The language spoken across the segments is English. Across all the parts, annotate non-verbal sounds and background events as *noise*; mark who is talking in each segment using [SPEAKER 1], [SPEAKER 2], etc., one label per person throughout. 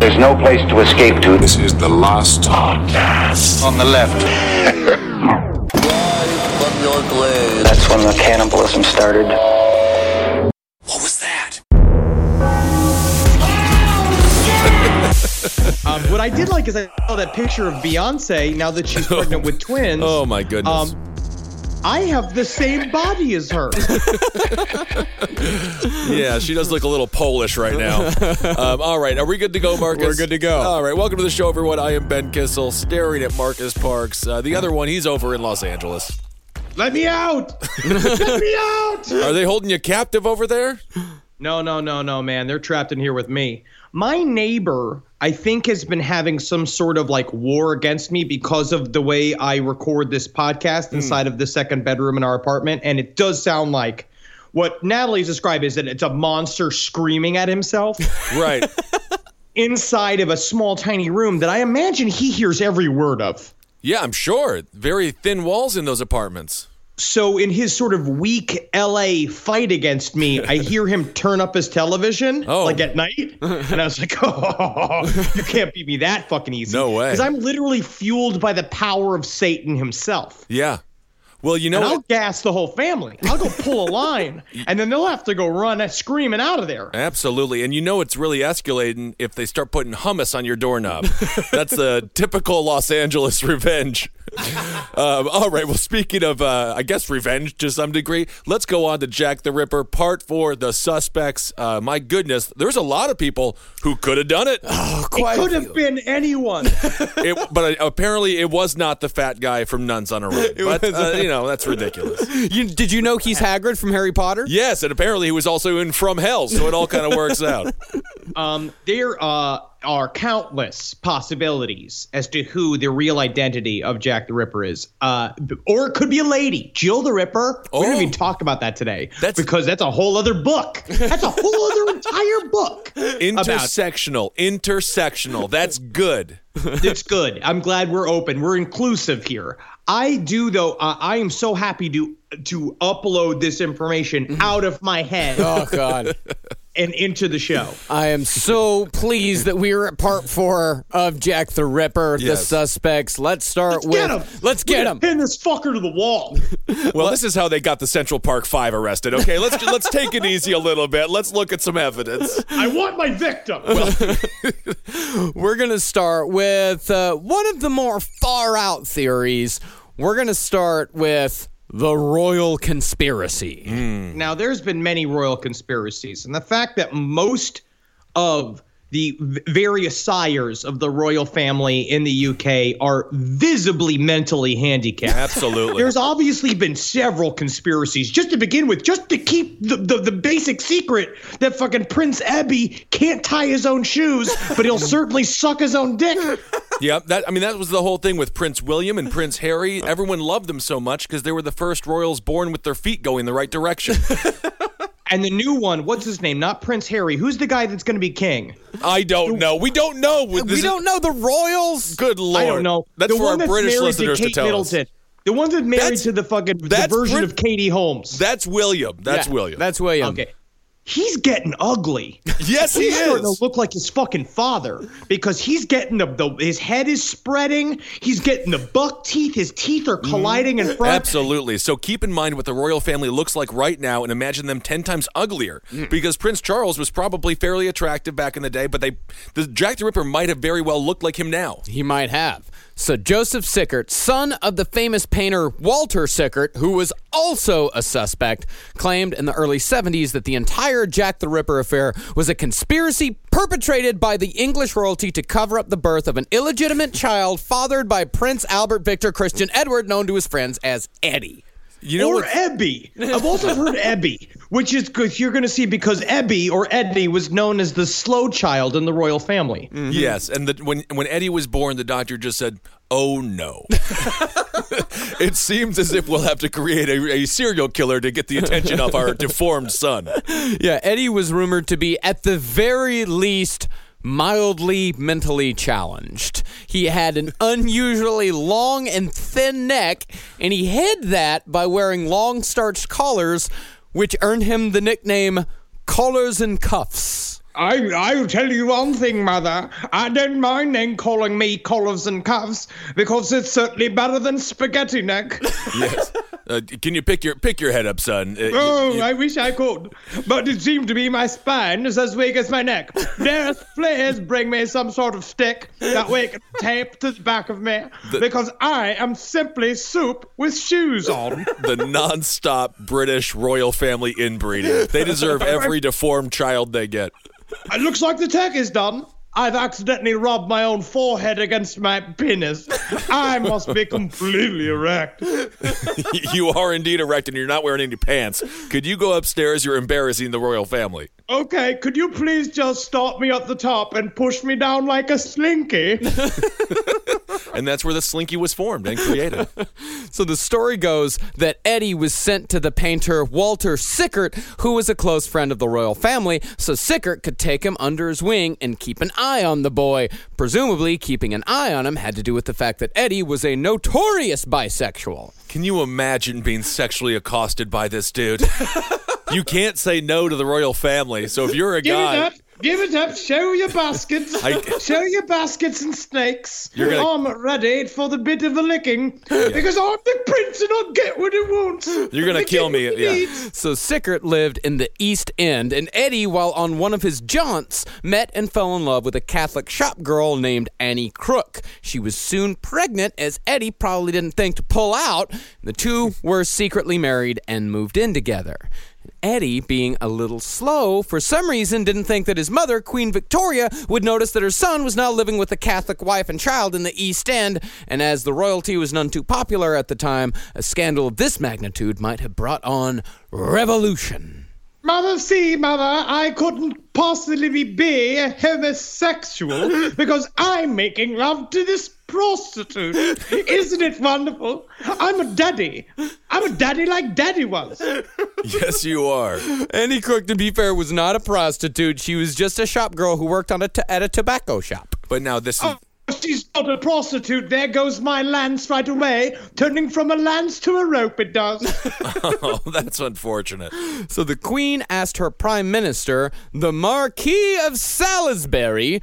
[SPEAKER 1] There's no place to escape to.
[SPEAKER 2] This is the last podcast.
[SPEAKER 1] On the left. *laughs* That's when the cannibalism started.
[SPEAKER 2] What was that? *laughs*
[SPEAKER 3] Um, what I did like is I saw that picture of Beyonce now that she's *laughs* pregnant with twins.
[SPEAKER 4] Oh my goodness.
[SPEAKER 3] Um, I have the same body as her. *laughs*
[SPEAKER 4] yeah, she does look a little Polish right now. Um, all right, are we good to go, Marcus?
[SPEAKER 5] We're good to go.
[SPEAKER 4] All right, welcome to the show, everyone. I am Ben Kissel, staring at Marcus Parks. Uh, the other one, he's over in Los Angeles.
[SPEAKER 3] Let me out! *laughs* Let me out!
[SPEAKER 4] Are they holding you captive over there?
[SPEAKER 3] No, no, no, no, man. They're trapped in here with me. My neighbor, I think, has been having some sort of like war against me because of the way I record this podcast hmm. inside of the second bedroom in our apartment. And it does sound like what Natalie's described is that it's a monster screaming at himself *laughs*
[SPEAKER 4] Right. *laughs*
[SPEAKER 3] inside of a small, tiny room that I imagine he hears every word of.
[SPEAKER 4] yeah, I'm sure. Very thin walls in those apartments.
[SPEAKER 3] So in his sort of weak LA fight against me, I *laughs* hear him turn up his television
[SPEAKER 4] Oh.
[SPEAKER 3] like at night, and I was like, *laughs* "Oh, you can't beat me that fucking easy."
[SPEAKER 4] No way.
[SPEAKER 3] Because I'm literally fueled by the power of Satan himself.
[SPEAKER 4] Yeah. Well, you
[SPEAKER 3] And
[SPEAKER 4] know
[SPEAKER 3] I'll
[SPEAKER 4] what?
[SPEAKER 3] gas the whole family. I'll go pull a line, *laughs* and then they'll have to go run screaming out of there.
[SPEAKER 4] Absolutely. And you know it's really escalating if they start putting hummus on your doorknob. *laughs* That's a typical Los Angeles revenge. *laughs* Um, all right. Well, speaking of, uh, I guess, revenge to some degree, let's go on to Jack the Ripper, part four The Suspects. Uh, my goodness, there's a lot of people who could have done it.
[SPEAKER 3] Oh, It could have been anyone.
[SPEAKER 4] it but uh, apparently, it was not the fat guy from Nuns on a Run. But, uh, you know, that's ridiculous. *laughs*
[SPEAKER 5] You, did you know he's Hagrid from Harry Potter?
[SPEAKER 4] Yes. And apparently, he was also in From Hell. So it all kind of works out. *laughs*
[SPEAKER 3] Um, there uh, are countless possibilities as to who the real identity of Jack the Ripper is. Uh, or it could be a lady, Jill the Ripper. We
[SPEAKER 4] Oh.
[SPEAKER 3] didn't even talk about that today
[SPEAKER 4] That's-
[SPEAKER 3] because that's a whole other book. That's a whole other *laughs* entire book. About
[SPEAKER 4] Intersectional. Intersectional. That's good.
[SPEAKER 3] it's good. I'm glad we're open. We're inclusive here. I do though. Uh, I am so happy to to upload this information out of my head
[SPEAKER 5] Oh God,
[SPEAKER 3] and into the show.
[SPEAKER 5] I am so pleased that we are at part four of Jack the Ripper, the suspects. Let's start
[SPEAKER 3] Let's
[SPEAKER 5] with
[SPEAKER 3] get him.
[SPEAKER 5] let's get him.
[SPEAKER 3] Pin this fucker to the wall. *laughs*
[SPEAKER 4] Well, this is how they got the Central Park Five arrested. Okay, let's let's take it easy a little bit. Let's look at some evidence.
[SPEAKER 3] I want my victim. *laughs*
[SPEAKER 5] We're gonna start with uh, one of the more far out theories. We're gonna start with the royal conspiracy. Hmm.
[SPEAKER 3] Now, there's been many royal conspiracies, and the fact that most of the various sires of the royal family in the UK are visibly mentally handicapped.
[SPEAKER 4] Absolutely.
[SPEAKER 3] There's obviously been several conspiracies, just to begin with, just to keep the, the, the basic secret that fucking Prince Abbey can't tie his own shoes, but he'll *laughs* certainly suck his own dick.
[SPEAKER 4] Yeah, that I mean that was the whole thing with Prince William and Prince Harry. *laughs* Everyone loved them so much because they were the first royals born with their feet going the right direction. *laughs*
[SPEAKER 3] And the new one, what's his name? Not Prince Harry. Who's the guy that's going to be king?
[SPEAKER 4] I don't know. We don't know. This
[SPEAKER 5] We don't know the royals.
[SPEAKER 4] Good lord.
[SPEAKER 3] I don't know.
[SPEAKER 4] That's
[SPEAKER 3] the
[SPEAKER 4] for
[SPEAKER 3] one
[SPEAKER 4] our
[SPEAKER 3] that's
[SPEAKER 4] British
[SPEAKER 3] married
[SPEAKER 4] listeners
[SPEAKER 3] to
[SPEAKER 4] to, tell
[SPEAKER 3] Middleton.
[SPEAKER 4] us.
[SPEAKER 3] The one that's married
[SPEAKER 4] That's-
[SPEAKER 3] to the fucking the version
[SPEAKER 4] Brit-
[SPEAKER 3] of Katie Holmes.
[SPEAKER 4] That's William. That's
[SPEAKER 5] Yeah,
[SPEAKER 4] William.
[SPEAKER 5] That's William.
[SPEAKER 3] okay. He's getting ugly.
[SPEAKER 4] Yes, he
[SPEAKER 3] he's starting to look like his fucking father because he's getting the, the his head is spreading. He's getting the buck teeth. His teeth are colliding in front.
[SPEAKER 4] Absolutely. So keep in mind what the royal family looks like right now and imagine them 10 times uglier mm. because Prince Charles was probably fairly attractive back in the day, but they the Jack the Ripper might have very well looked like him now.
[SPEAKER 5] He might have. So Joseph Sickert, son of the famous painter Walter Sickert, who was also a suspect, claimed in the early 70s that the entire Jack the Ripper affair was a conspiracy perpetrated by the English royalty to cover up the birth of an illegitimate child fathered by Prince Albert Victor Christian Edward, known to his friends as Eddie.
[SPEAKER 4] You know
[SPEAKER 3] or
[SPEAKER 4] what?
[SPEAKER 3] Ebby. I've also *laughs* heard Ebby, which is good. You're going to see because Ebby or Eddie was known as the slow child in the royal family. Mm-hmm.
[SPEAKER 4] Yes, and the, when when Eddie was born, the doctor just said, "Oh no." *laughs* *laughs* it seems as if we'll have to create a, a serial killer to get the attention of our deformed son.
[SPEAKER 5] Yeah, Eddie was rumored to be, at the very least, mildly mentally challenged. He had an unusually long and thin neck, and he hid that by wearing long starched collars, which earned him the nickname Collars and Cuffs.
[SPEAKER 3] I I'll tell you one thing, mother. I don't mind them calling me collars and cuffs because it's certainly better than spaghetti neck. *laughs*
[SPEAKER 4] Yes. Uh, can you pick your pick your head up, son? Uh,
[SPEAKER 3] oh,
[SPEAKER 4] you-
[SPEAKER 3] I wish I could, but it seemed to be my spine is as weak as my neck. Dearest, please bring me some sort of stick that we can tape to the back of me because I am simply soup with shoes on.
[SPEAKER 4] the non-stop British royal family inbreeding. They deserve *laughs* every deformed child they get.
[SPEAKER 3] It looks like the tech is done. I've accidentally rubbed my own forehead against my penis. I must be completely erect. *laughs*
[SPEAKER 4] you are indeed erect and you're not wearing any pants. Could you go upstairs? You're embarrassing the royal family.
[SPEAKER 3] Okay, could you please just stop me at the top and push me down like a slinky? *laughs*
[SPEAKER 4] And that's where the slinky was formed and created. *laughs*
[SPEAKER 5] So the story goes that Eddie was sent to the painter Walter Sickert, who was a close friend of the royal family, so Sickert could take him under his wing and keep an eye on the boy. Presumably, keeping an eye on him had to do with the fact that Eddie was a notorious bisexual.
[SPEAKER 4] Can you imagine being sexually accosted by this dude? *laughs* you can't say no to the royal family. So if you're a
[SPEAKER 3] Give it
[SPEAKER 4] guy,
[SPEAKER 3] up. Give it up. Show your baskets.
[SPEAKER 4] I-
[SPEAKER 3] Show your baskets and snakes.
[SPEAKER 4] You're gonna-
[SPEAKER 3] I'm ready for the bit of a licking because I'm the prince and I'll get what it wants.
[SPEAKER 4] You're gonna kill me, yeah.
[SPEAKER 3] needs.
[SPEAKER 5] So Sickert lived in the East End, and Eddie, while on one of his jaunts, met and fell in love with a Catholic shop girl named Annie Crook. She was soon pregnant, as Eddie probably didn't think to pull out. The two were secretly married and moved in together. Eddie, being a little slow, for some reason didn't think that his mother, Queen Victoria, would notice that her son was now living with a Catholic wife and child in the East End, and as the royalty was none too popular at the time, a scandal of this magnitude might have brought on revolution.
[SPEAKER 3] Mother, see, mother, I couldn't possibly be a homosexual because I'm making love to this prostitute. Isn't it wonderful? I'm a daddy. I'm a daddy like daddy was.
[SPEAKER 4] yes, you are.
[SPEAKER 5] Annie Crook, to be fair, was not a prostitute. She was just a shop girl who worked on a t- at a tobacco shop.
[SPEAKER 4] But now this is.
[SPEAKER 3] Oh, she's not a prostitute. There goes my lance right away. Turning from a lance to a rope, it does. *laughs*
[SPEAKER 4] Oh, that's unfortunate.
[SPEAKER 5] So the Queen asked her Prime Minister, the Marquis of Salisbury,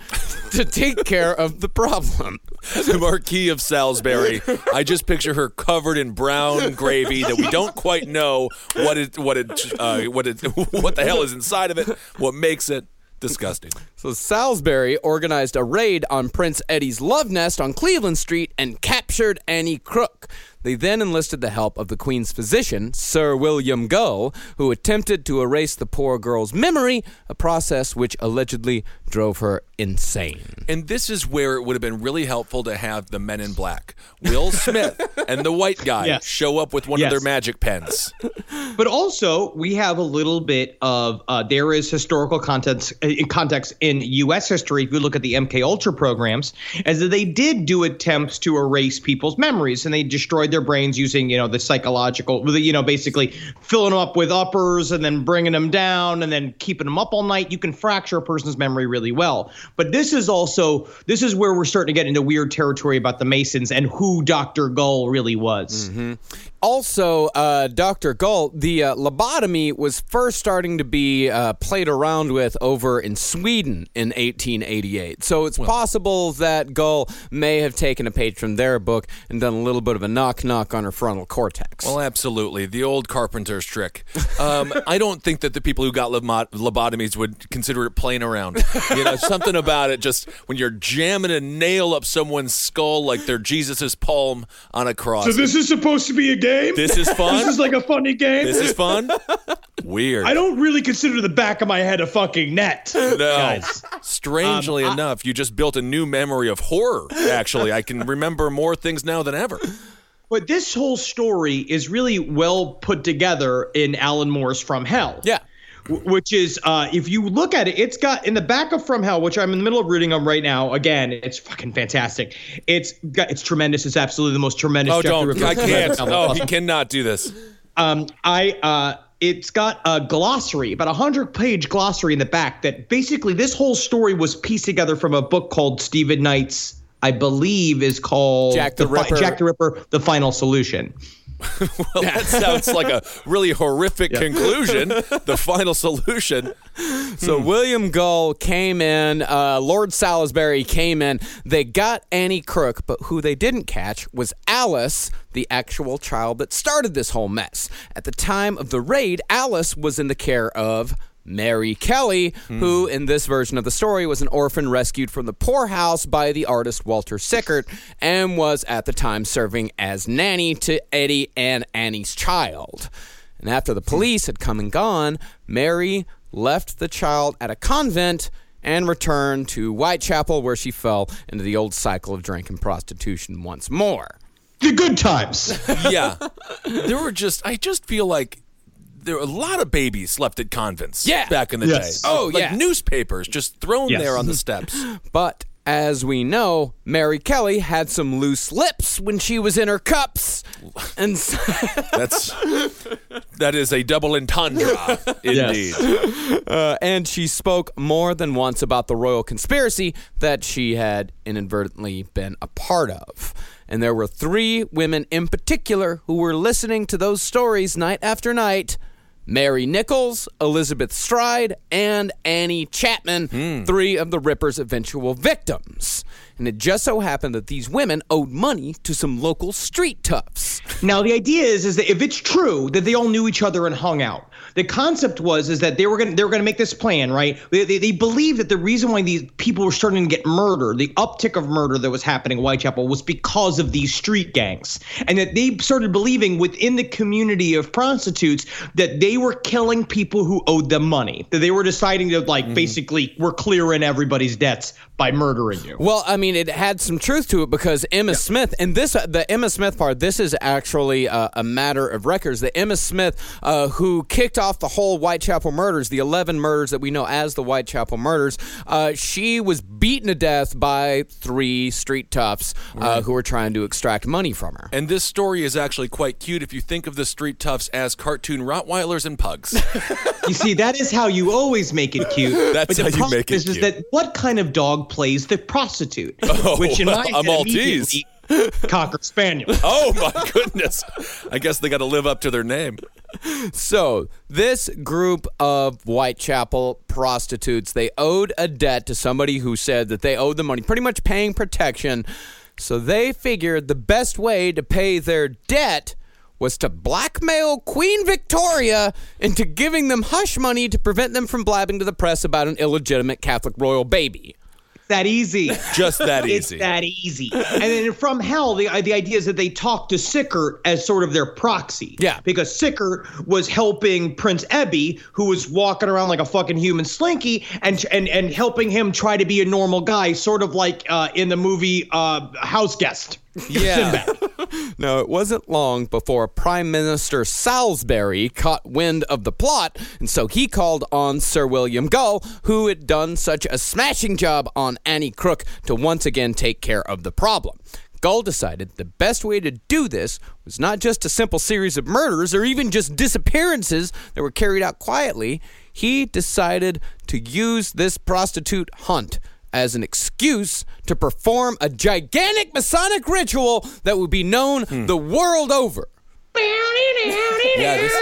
[SPEAKER 5] to take care of the problem.
[SPEAKER 4] The Marquis of Salisbury. I just picture her covered in brown gravy that we don't quite know what it, what it, uh, what it, *laughs* what the hell is inside of it. What makes it disgusting?
[SPEAKER 5] So Salisbury organized a raid on Prince Eddie's love nest on Cleveland Street and captured Annie Crook. They then enlisted the help of the Queen's physician, Sir William Gull, who attempted to erase the poor girl's memory, a process which allegedly drove her insane.
[SPEAKER 4] And this is where it would have been really helpful to have the men in black, Will *laughs* Smith and the white guy,
[SPEAKER 3] Yes.
[SPEAKER 4] show up with one
[SPEAKER 3] Yes.
[SPEAKER 4] of their magic pens.
[SPEAKER 3] But also, we have a little bit of uh, there is historical context uh, context in U.S. history. If you look at the MK Ultra programs, is that they did do attempts to erase people's memories, and they destroyed their brains using you know the psychological, you know, basically filling them up with uppers and then bringing them down and then keeping them up all night. You can fracture a person's memory really well. But this is also this is where we're starting to get into weird territory about the Masons and who Dr. Gull really was. Mm-hmm.
[SPEAKER 5] Also, uh, Dr. Gull, the uh, lobotomy was first starting to be uh, played around with over in Sweden in 1888. So it's possible that Gull may have taken a page from their book and done a little bit of a knock knock on her frontal cortex.
[SPEAKER 4] Well, absolutely. The old carpenter's trick. Um, *laughs* I don't think that the people who got lobo- lobotomies would consider it playing around. You know, something about it just when you're jamming a nail up someone's skull like they're Jesus's palm on a cross.
[SPEAKER 3] So this is supposed to be a game. *laughs*
[SPEAKER 4] This is fun.
[SPEAKER 3] This is like a funny game.
[SPEAKER 4] This is fun. *laughs* Weird.
[SPEAKER 3] I don't really consider the back of my head a fucking net.
[SPEAKER 4] No.
[SPEAKER 3] Guys.
[SPEAKER 4] Strangely
[SPEAKER 3] Um, I-
[SPEAKER 4] enough, you just built a new memory of horror. Actually, I can remember more things now than ever.
[SPEAKER 3] But this whole story is really well put together in Alan Moore's From Hell.
[SPEAKER 5] yeah.
[SPEAKER 3] Which is uh, if you look at it, it's got in the back of From Hell, which I'm in the middle of reading them right now. Again, it's fucking fantastic. It's got it's tremendous. It's absolutely the most tremendous.
[SPEAKER 4] Oh, don't! I can't. No, he cannot do this.
[SPEAKER 3] Um, I uh, it's got a glossary, about a hundred page glossary in the back that basically this whole story was pieced together from a book called Stephen Knight's. I believe is called
[SPEAKER 5] Jack the
[SPEAKER 3] Fi-
[SPEAKER 5] Ripper.
[SPEAKER 3] Jack the Ripper, the Final Solution. *laughs*
[SPEAKER 4] Well, that sounds like a really horrific conclusion. The *laughs* final solution.
[SPEAKER 5] So William Gull came in, uh, Lord Salisbury came in. They got Annie Crook, but who they didn't catch was Alice, the actual child that started this whole mess. At the time of the raid, Alice was in the care of Mary Kelly, who hmm. in this version of the story was an orphan rescued from the poorhouse by the artist Walter Sickert and was at the time serving as nanny to Eddie and Annie's child. And after the police had come and gone, Mary left the child at a convent and returned to Whitechapel, where she fell into the old cycle of drink and prostitution once more.
[SPEAKER 3] The good times.
[SPEAKER 4] Yeah, *laughs* there were just. I just feel like there were a lot of babies left at convents.
[SPEAKER 5] Yeah.
[SPEAKER 4] back in the
[SPEAKER 3] Yes.
[SPEAKER 4] day.
[SPEAKER 5] Oh,
[SPEAKER 4] like
[SPEAKER 5] yeah.
[SPEAKER 4] newspapers just thrown
[SPEAKER 3] Yes.
[SPEAKER 4] there on the *laughs* steps.
[SPEAKER 5] But as we know, Mary Kelly had some loose lips when she was in her cups. *laughs* And s- *laughs*
[SPEAKER 4] That's that is a double entendre, indeed.
[SPEAKER 5] uh, and she spoke more than once about the royal conspiracy that she had inadvertently been a part of. And there were three women in particular who were listening to those stories night after night. Mary Nichols, Elizabeth Stride, and Annie Chapman, hmm. three of the Ripper's eventual victims. And it just so happened that these women owed money to some local street toughs.
[SPEAKER 3] Now the idea is is that if it's true that they all knew each other and hung out, the concept was is that they were gonna they were gonna make this plan, right? They, they, they believed that the reason why these people were starting to get murdered, the uptick of murder that was happening in Whitechapel, was because of these street gangs, and that they started believing within the community of prostitutes that they were killing people who owed them money, that they were deciding to like mm-hmm. basically we're clearing everybody's debts by murdering you.
[SPEAKER 5] Well, I mean, it had some truth to it because Emma Smith, and this, the Emma Smith part, this is actually a, a matter of records. The Emma Smith, uh, who kicked off the whole Whitechapel murders, the 11 murders that we know as the Whitechapel murders, uh, she was beaten to death by three street toughs uh, who were trying to extract money from her.
[SPEAKER 4] And this story is actually quite cute if you think of the street toughs as cartoon Rottweilers and pugs. *laughs*
[SPEAKER 3] You see, that is how you always make it cute. *laughs*
[SPEAKER 4] That's
[SPEAKER 3] but
[SPEAKER 4] how you make it
[SPEAKER 3] is, is
[SPEAKER 4] cute.
[SPEAKER 3] that what kind of dog plays the prostitute? *laughs*
[SPEAKER 4] Oh,
[SPEAKER 3] Which in my
[SPEAKER 4] a Maltese.
[SPEAKER 3] Cocker Spaniel.
[SPEAKER 4] oh my goodness! I guess they got to live up to their name.
[SPEAKER 5] So, this group of Whitechapel prostitutes, they owed a debt to somebody who said that they owed the money, pretty much paying protection. So, they figured the best way to pay their debt was to blackmail Queen Victoria into giving them hush money to prevent them from blabbing to the press about an illegitimate Catholic royal baby.
[SPEAKER 3] That easy.
[SPEAKER 4] Just that easy.
[SPEAKER 3] It's that easy. And then from hell, the the idea is that they talk to Sickert as sort of their proxy.
[SPEAKER 5] Yeah.
[SPEAKER 3] Because Sickert was helping Prince Ebby, who was walking around like a fucking human slinky, and and and helping him try to be a normal guy, sort of like uh, in the movie uh, House Guest.
[SPEAKER 4] Yeah. *laughs*
[SPEAKER 5] No, it wasn't long before Prime Minister Salisbury caught wind of the plot, and so he called on Sir William Gull, who had done such a smashing job on Annie Crook, to once again take care of the problem. Gull decided the best way to do this was not just a simple series of murders or even just disappearances that were carried out quietly. He decided to use this prostitute hunt as an excuse to perform a gigantic Masonic ritual that would be known hmm. the world over.
[SPEAKER 4] Yeah, this-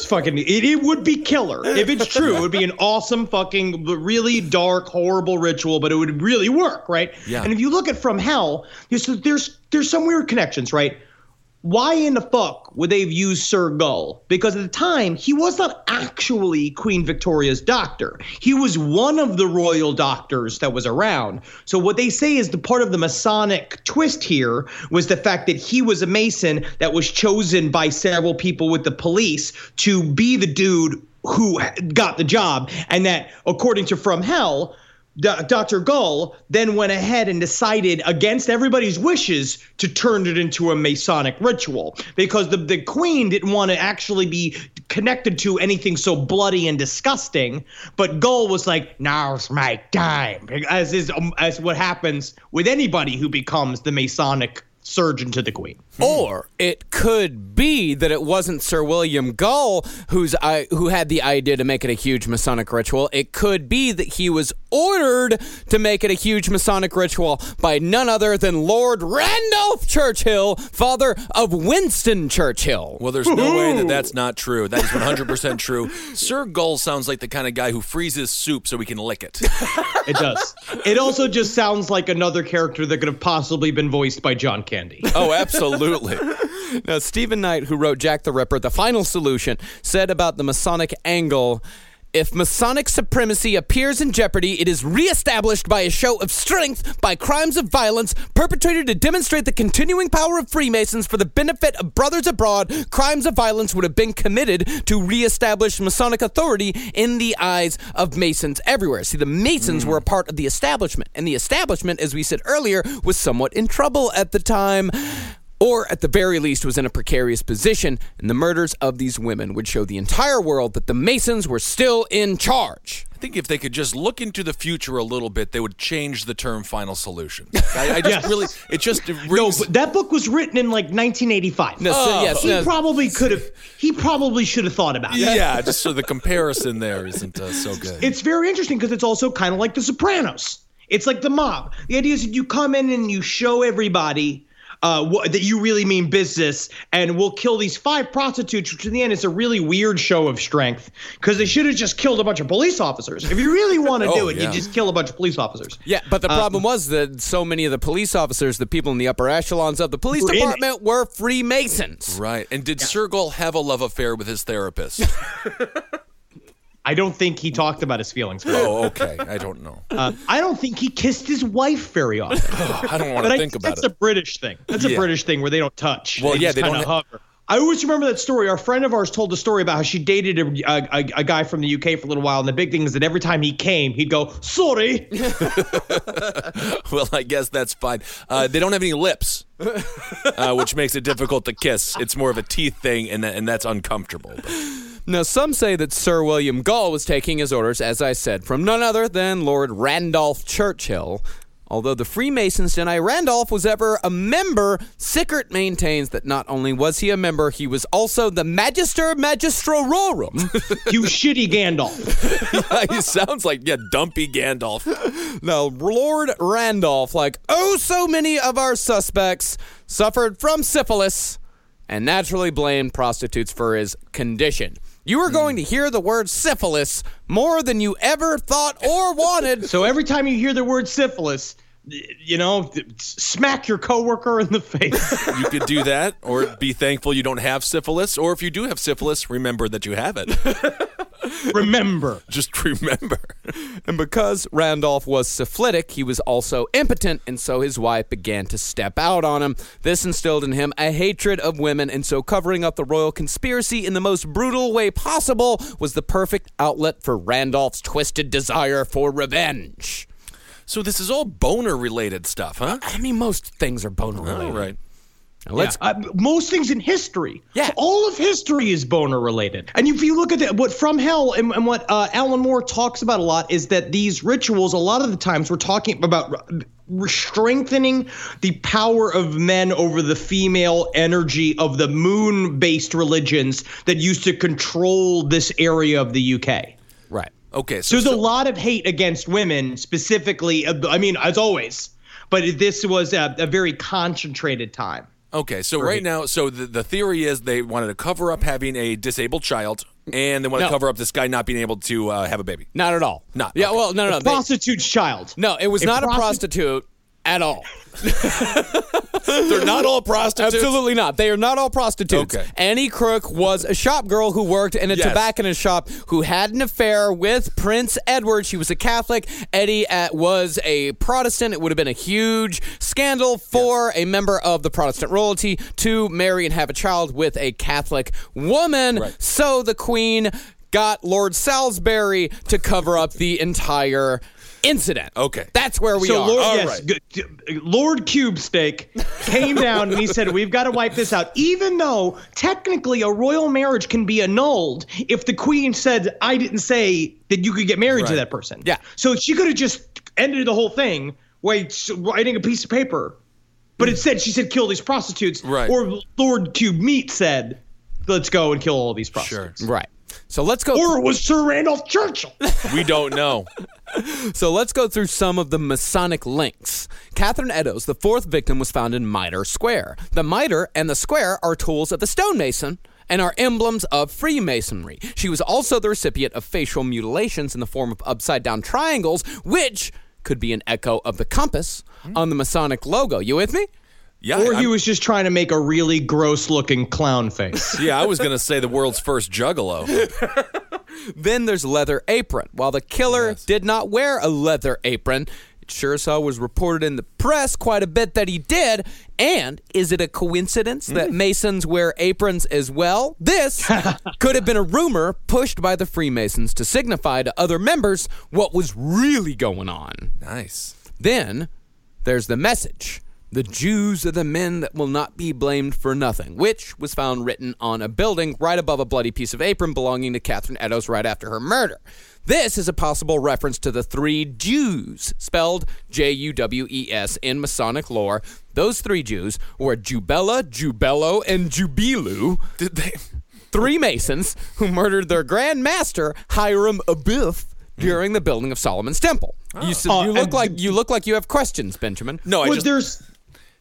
[SPEAKER 3] it's fucking it, it would be killer if it's true it would be an *laughs* awesome fucking really dark horrible ritual but it would really work right
[SPEAKER 4] Yeah.
[SPEAKER 3] and if you look at from hell there's there's there's some weird connections right why in the fuck would they have used Sir Gull? Because at the time, he was not actually Queen Victoria's doctor. He was one of the royal doctors that was around. So what they say is the part of the Masonic twist here was the fact that he was a Mason that was chosen by several people with the police to be the dude who got the job, and that according to From Hell, D- Dr. Gull then went ahead and decided, against everybody's wishes, to turn it into a Masonic ritual because the, the Queen didn't want to actually be connected to anything so bloody and disgusting. But Gull was like, "Now's my time," as is um, as what happens with anybody who becomes the Masonic surgeon to the Queen. Hmm.
[SPEAKER 5] Or it could be that it wasn't Sir William Gull who's I, who had the idea to make it a huge Masonic ritual. It could be that he was ordered to make it a huge Masonic ritual by none other than Lord Randolph Churchill, father of Winston Churchill.
[SPEAKER 4] Well, there's no way that that's not true. That is 100% true. Sir Gull sounds like the kind of guy who freezes soup so he can lick it. *laughs*
[SPEAKER 3] It does. it also just sounds like another character that could have possibly been voiced by John Candy.
[SPEAKER 4] Oh, absolutely.
[SPEAKER 5] Now, Stephen Knight, who wrote Jack the Ripper, The Final Solution, said about the Masonic angle. If Masonic supremacy appears in jeopardy, it is reestablished by a show of strength by crimes of violence perpetrated to demonstrate the continuing power of Freemasons for the benefit of brothers abroad. Crimes of violence would have been committed to reestablish Masonic authority in the eyes of Masons everywhere. See, the Masons were a part of the establishment, and the establishment, as we said earlier, was somewhat in trouble at the time or at the very least was in a precarious position, and the murders of these women would show the entire world that the Masons were still in charge.
[SPEAKER 4] I think if they could just look into the future a little bit, they would change the term final solution. I, I just *laughs*
[SPEAKER 3] Yes.
[SPEAKER 4] really, it just it
[SPEAKER 3] No, but that book was written in like 1985.
[SPEAKER 5] No, so- yes,
[SPEAKER 3] he
[SPEAKER 5] no.
[SPEAKER 3] probably could have. He probably should have thought about it.
[SPEAKER 4] yeah, just so the comparison there isn't uh, so good.
[SPEAKER 3] It's very interesting because it's also kind of like The Sopranos. It's like the mob. The idea is that you come in and you show everybody. Uh, wh- that you really mean business, and we'll kill these five prostitutes, which in the end is a really weird show of strength because they should have just killed a bunch of police officers. If you really *laughs* want to
[SPEAKER 4] Oh,
[SPEAKER 3] do it,
[SPEAKER 4] yeah.
[SPEAKER 3] you just kill a bunch of police officers.
[SPEAKER 5] Yeah, but the
[SPEAKER 3] Uh,
[SPEAKER 5] problem was that so many of the police officers, the people in the upper echelons of the police
[SPEAKER 3] Were in
[SPEAKER 5] department, were Freemasons.
[SPEAKER 4] right. And did Sir Gull have a love affair with his therapist? *laughs* *laughs*
[SPEAKER 3] I don't think he talked about his feelings.
[SPEAKER 4] oh, okay. I don't know.
[SPEAKER 3] Uh, I don't think he kissed his wife very often. *laughs*
[SPEAKER 4] I don't want to think
[SPEAKER 3] think
[SPEAKER 4] about
[SPEAKER 3] that's
[SPEAKER 4] it.
[SPEAKER 3] That's a British thing. That's
[SPEAKER 4] Yeah.
[SPEAKER 3] a British thing where they don't touch.
[SPEAKER 4] Well, yeah, they don't
[SPEAKER 3] hover. I always remember that story. Our friend of ours told the story about how she dated a, a, a, a guy from the UK for a little while, and the big thing is that every time he came, he'd go, "Sorry." *laughs*
[SPEAKER 4] well, I guess that's fine. Uh, they don't have any lips, uh, which makes it difficult to kiss. It's more of a teeth thing, and that, and that's uncomfortable. But-
[SPEAKER 5] Now, some say that Sir William Gull was taking his orders, as I said, from none other than Lord Randolph Churchill. Although the Freemasons deny Randolph was ever a member, Sickert maintains that not only was he a member, he was also the Magister Magistrorum. *laughs*
[SPEAKER 3] you shitty Gandalf. *laughs*
[SPEAKER 4] he sounds like yeah, dumpy Gandalf.
[SPEAKER 5] now, Lord Randolph, like oh so many of our suspects, suffered from syphilis and naturally blamed prostitutes for his condition. You are going to hmm. hear the word syphilis more than you ever thought or wanted.
[SPEAKER 3] so every time you hear the word syphilis, you know, smack your coworker in the face. *laughs*
[SPEAKER 4] You could do that, or be thankful you don't have syphilis, or if you do have syphilis, remember that you have it. *laughs*
[SPEAKER 3] Remember.
[SPEAKER 4] Just remember.
[SPEAKER 5] And because Randolph was syphilitic, he was also impotent, and so his wife began to step out on him. This instilled in him a hatred of women, and so covering up the royal conspiracy in the most brutal way possible was the perfect outlet for Randolph's twisted desire for revenge.
[SPEAKER 4] So this is all boner related stuff, huh?
[SPEAKER 5] I mean, most things are boner related.
[SPEAKER 4] All right.
[SPEAKER 5] Now, let's
[SPEAKER 3] Uh, most things in history.
[SPEAKER 5] Yeah.
[SPEAKER 3] All of history is boner related. And if you look at the, what From Hell and, and what uh, Alan Moore talks about a lot is that these rituals, a lot of the times, we're talking about strengthening the power of men over the female energy of the moon based religions that used to control this area of the UK.
[SPEAKER 4] Okay. So,
[SPEAKER 3] There's a lot of hate against women, specifically. I mean, as always, but this was a, a very concentrated time.
[SPEAKER 4] Okay, so right now, so the, the theory is they wanted to cover up having a disabled child, and they want to
[SPEAKER 5] No.
[SPEAKER 4] cover up this guy not being able to uh, have a baby.
[SPEAKER 5] Not at all.
[SPEAKER 4] Not-
[SPEAKER 5] Yeah,
[SPEAKER 4] okay.
[SPEAKER 5] well, no, no, no.
[SPEAKER 3] A
[SPEAKER 5] they-
[SPEAKER 3] prostitute's child.
[SPEAKER 5] no, it was
[SPEAKER 3] A
[SPEAKER 5] not a
[SPEAKER 3] prosti-
[SPEAKER 5] prostitute at all. *laughs*
[SPEAKER 4] They're not all prostitutes.
[SPEAKER 5] Absolutely not. They are not all prostitutes.
[SPEAKER 4] Okay.
[SPEAKER 5] Annie Crook was a shop girl who worked in a
[SPEAKER 4] Yes.
[SPEAKER 5] tobacconist shop who had an affair with Prince Edward. She was a Catholic. Eddie uh, was a Protestant. It would have been a huge scandal for a member of the Protestant royalty to marry and have a child with a Catholic woman.
[SPEAKER 4] Right.
[SPEAKER 5] So the Queen got Lord Salisbury to cover up the entire incident.
[SPEAKER 4] Okay.
[SPEAKER 5] That's where we
[SPEAKER 3] so
[SPEAKER 5] are.
[SPEAKER 3] Lord,
[SPEAKER 4] All
[SPEAKER 3] yes,
[SPEAKER 4] right.
[SPEAKER 3] good- Lord Cube Steak came down and he said, "We've got to wipe this out." Even though technically a royal marriage can be annulled if the Queen said, "I didn't say that you could get married to that person."
[SPEAKER 5] Yeah.
[SPEAKER 3] So she could have just ended the whole thing by writing a piece of paper, but it said, she said, "Kill these prostitutes."
[SPEAKER 4] Right.
[SPEAKER 3] Or Lord Cube Meat said, "Let's go and kill all these prostitutes."
[SPEAKER 5] right. So let's go.
[SPEAKER 3] Or it was Sir Randolph Churchill.
[SPEAKER 4] We don't know.
[SPEAKER 5] So let's go through some of the Masonic links. Catherine Eddowes, the fourth victim, was found in Mitre Square. The mitre and the square are tools of the stonemason and are emblems of Freemasonry. She was also the recipient of facial mutilations in the form of upside down triangles, which could be an echo of the compass on the Masonic logo. You with me?
[SPEAKER 4] Yeah,
[SPEAKER 3] or he
[SPEAKER 4] I'm-
[SPEAKER 3] was just trying to make a really gross looking clown face. *laughs*
[SPEAKER 4] yeah. I was gonna say the world's first juggalo. *laughs*
[SPEAKER 5] Then there's leather apron. While the killer did not wear a leather apron, it sure as hell was reported in the press quite a bit that he did. And is it a coincidence that hmm. Masons wear aprons as well? This *laughs* could have been a rumor pushed by the Freemasons to signify to other members what was really going on.
[SPEAKER 4] Nice.
[SPEAKER 5] Then there's the message. The Jews are the men that will not be blamed for nothing, which was found written on a building right above a bloody piece of apron belonging to Catherine Eddowes right after her murder. This is a possible reference to the three Jews, spelled J U W E S in Masonic lore. Those three Jews were Jubela, Jubelo, and Jubilu,
[SPEAKER 4] Did they?
[SPEAKER 5] three Masons who murdered their Grand Master, Hiram Abiff, during the building of Solomon's Temple. You, s-
[SPEAKER 3] Uh,
[SPEAKER 5] you look
[SPEAKER 3] and-
[SPEAKER 5] like you look like you have questions, Benjamin.
[SPEAKER 4] No, I
[SPEAKER 3] well,
[SPEAKER 4] just.
[SPEAKER 3] there's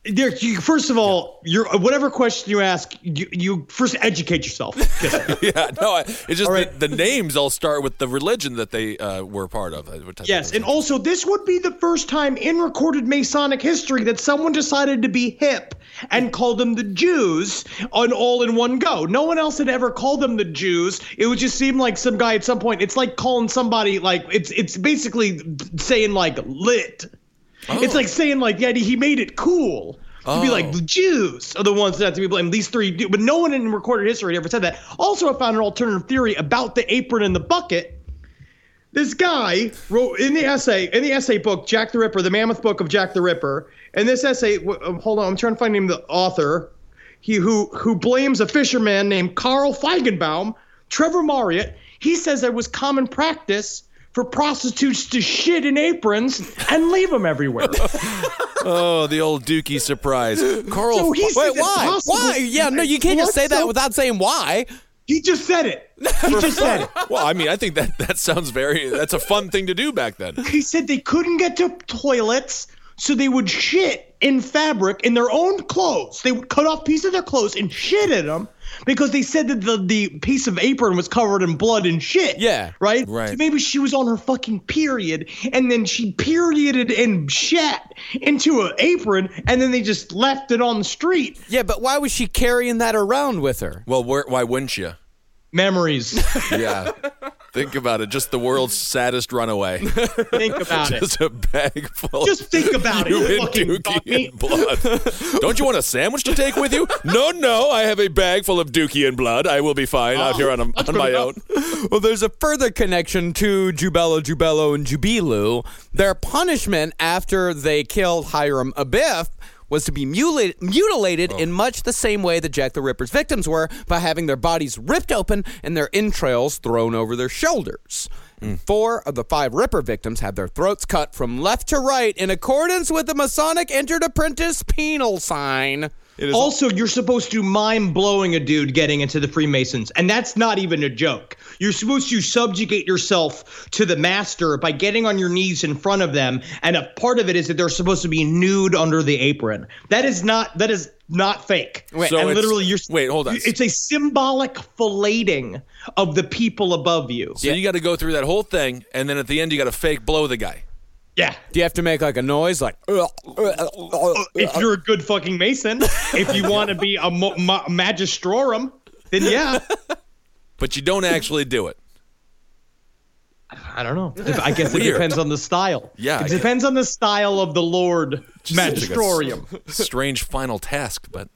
[SPEAKER 3] there. You, first of all, you're whatever question you ask, you, you first educate yourself. *laughs* *laughs*
[SPEAKER 4] Yeah, no, I, it's just
[SPEAKER 3] right.
[SPEAKER 4] the, the names all start with the religion that they uh, were part of. I
[SPEAKER 3] yes, and also this would be the first time in recorded Masonic history that someone decided to be hip and called them the Jews on all in one go. No one else had ever called them the Jews. It would just seem like some guy at some point. It's like calling somebody like it's it's basically saying like lit. It's like saying like yeah he made it cool. To be like the Jews are the ones that have to be blamed. These three, do, but no one in recorded history ever said that. Also, I found an alternative theory about the apron and the bucket this guy wrote in the essay in the essay book Jack the Ripper, the Mammoth Book of Jack the Ripper. And this essay, um, hold on, I'm trying to find him the author. He who who blames a fisherman named Carl Feigenbaum, Trevor Marriott. He says there was common practice for prostitutes to shit in aprons and leave them everywhere. *laughs*
[SPEAKER 4] oh, the old Dookie surprise. Carl.
[SPEAKER 3] So
[SPEAKER 5] Wait, why? Why? Yeah, no, you can't just say that without saying why.
[SPEAKER 3] He just said it. He just said it. *laughs*
[SPEAKER 4] well, I mean, I think that that sounds very. That's a fun thing to do back then.
[SPEAKER 3] He said they couldn't get to toilets, so they would shit in fabric in their own clothes. They would cut off pieces of their clothes and shit in them because they said that the, the piece of apron was covered in blood and shit.
[SPEAKER 5] Yeah.
[SPEAKER 3] Right?
[SPEAKER 4] Right.
[SPEAKER 3] So maybe she was on her fucking period and then she perioded and shat into an apron and then they just left it on the street.
[SPEAKER 5] Yeah, but why was she carrying that around with her?
[SPEAKER 4] Well, where, why wouldn't you?
[SPEAKER 3] Memories. *laughs*
[SPEAKER 4] Yeah. Think about it. Just the world's saddest runaway.
[SPEAKER 3] think about it.
[SPEAKER 4] Just a bag full.
[SPEAKER 3] Just think about it,
[SPEAKER 4] you
[SPEAKER 3] you
[SPEAKER 4] and Dookie and blood. Don't you want a sandwich to take with you? No, no. I have a bag full of Dookie and blood. I will be fine out here on, a, *laughs* on my own.
[SPEAKER 5] Well, there's a further connection to Jubelo, Jubelo, and Jubilu. Their punishment after they killed Hiram Abiff was to be mutilated, mutilated in much the same way that Jack the Ripper's victims were by having their bodies ripped open and their entrails thrown over their shoulders. Hmm. Four of the five Ripper victims had their throats cut from left to right in accordance with the Masonic entered apprentice penal sign.
[SPEAKER 4] Is-
[SPEAKER 3] also, you're supposed to mind blowing a dude getting into the Freemasons, and that's not even a joke. You're supposed to subjugate yourself to the master by getting on your knees in front of them, and a part of it is that they're supposed to be nude under the apron. That is not that is not fake.
[SPEAKER 4] Wait, so
[SPEAKER 3] and literally, you're
[SPEAKER 4] wait, hold on.
[SPEAKER 3] It's a symbolic filleting of the people above you.
[SPEAKER 4] So you got to go through that whole thing, and then at the end, you got to fake blow the guy.
[SPEAKER 3] Yeah.
[SPEAKER 5] Do you have to make like a noise like?
[SPEAKER 3] If you're a good fucking mason, if you *laughs* want to be a mo- ma- magistrorum, then yeah.
[SPEAKER 4] But you don't actually do it.
[SPEAKER 3] I don't know. I guess it
[SPEAKER 4] Weird.
[SPEAKER 3] depends on the style.
[SPEAKER 4] Yeah,
[SPEAKER 3] It
[SPEAKER 4] I-
[SPEAKER 3] depends on the style of the Lord
[SPEAKER 4] Just seems like. Strange final task, but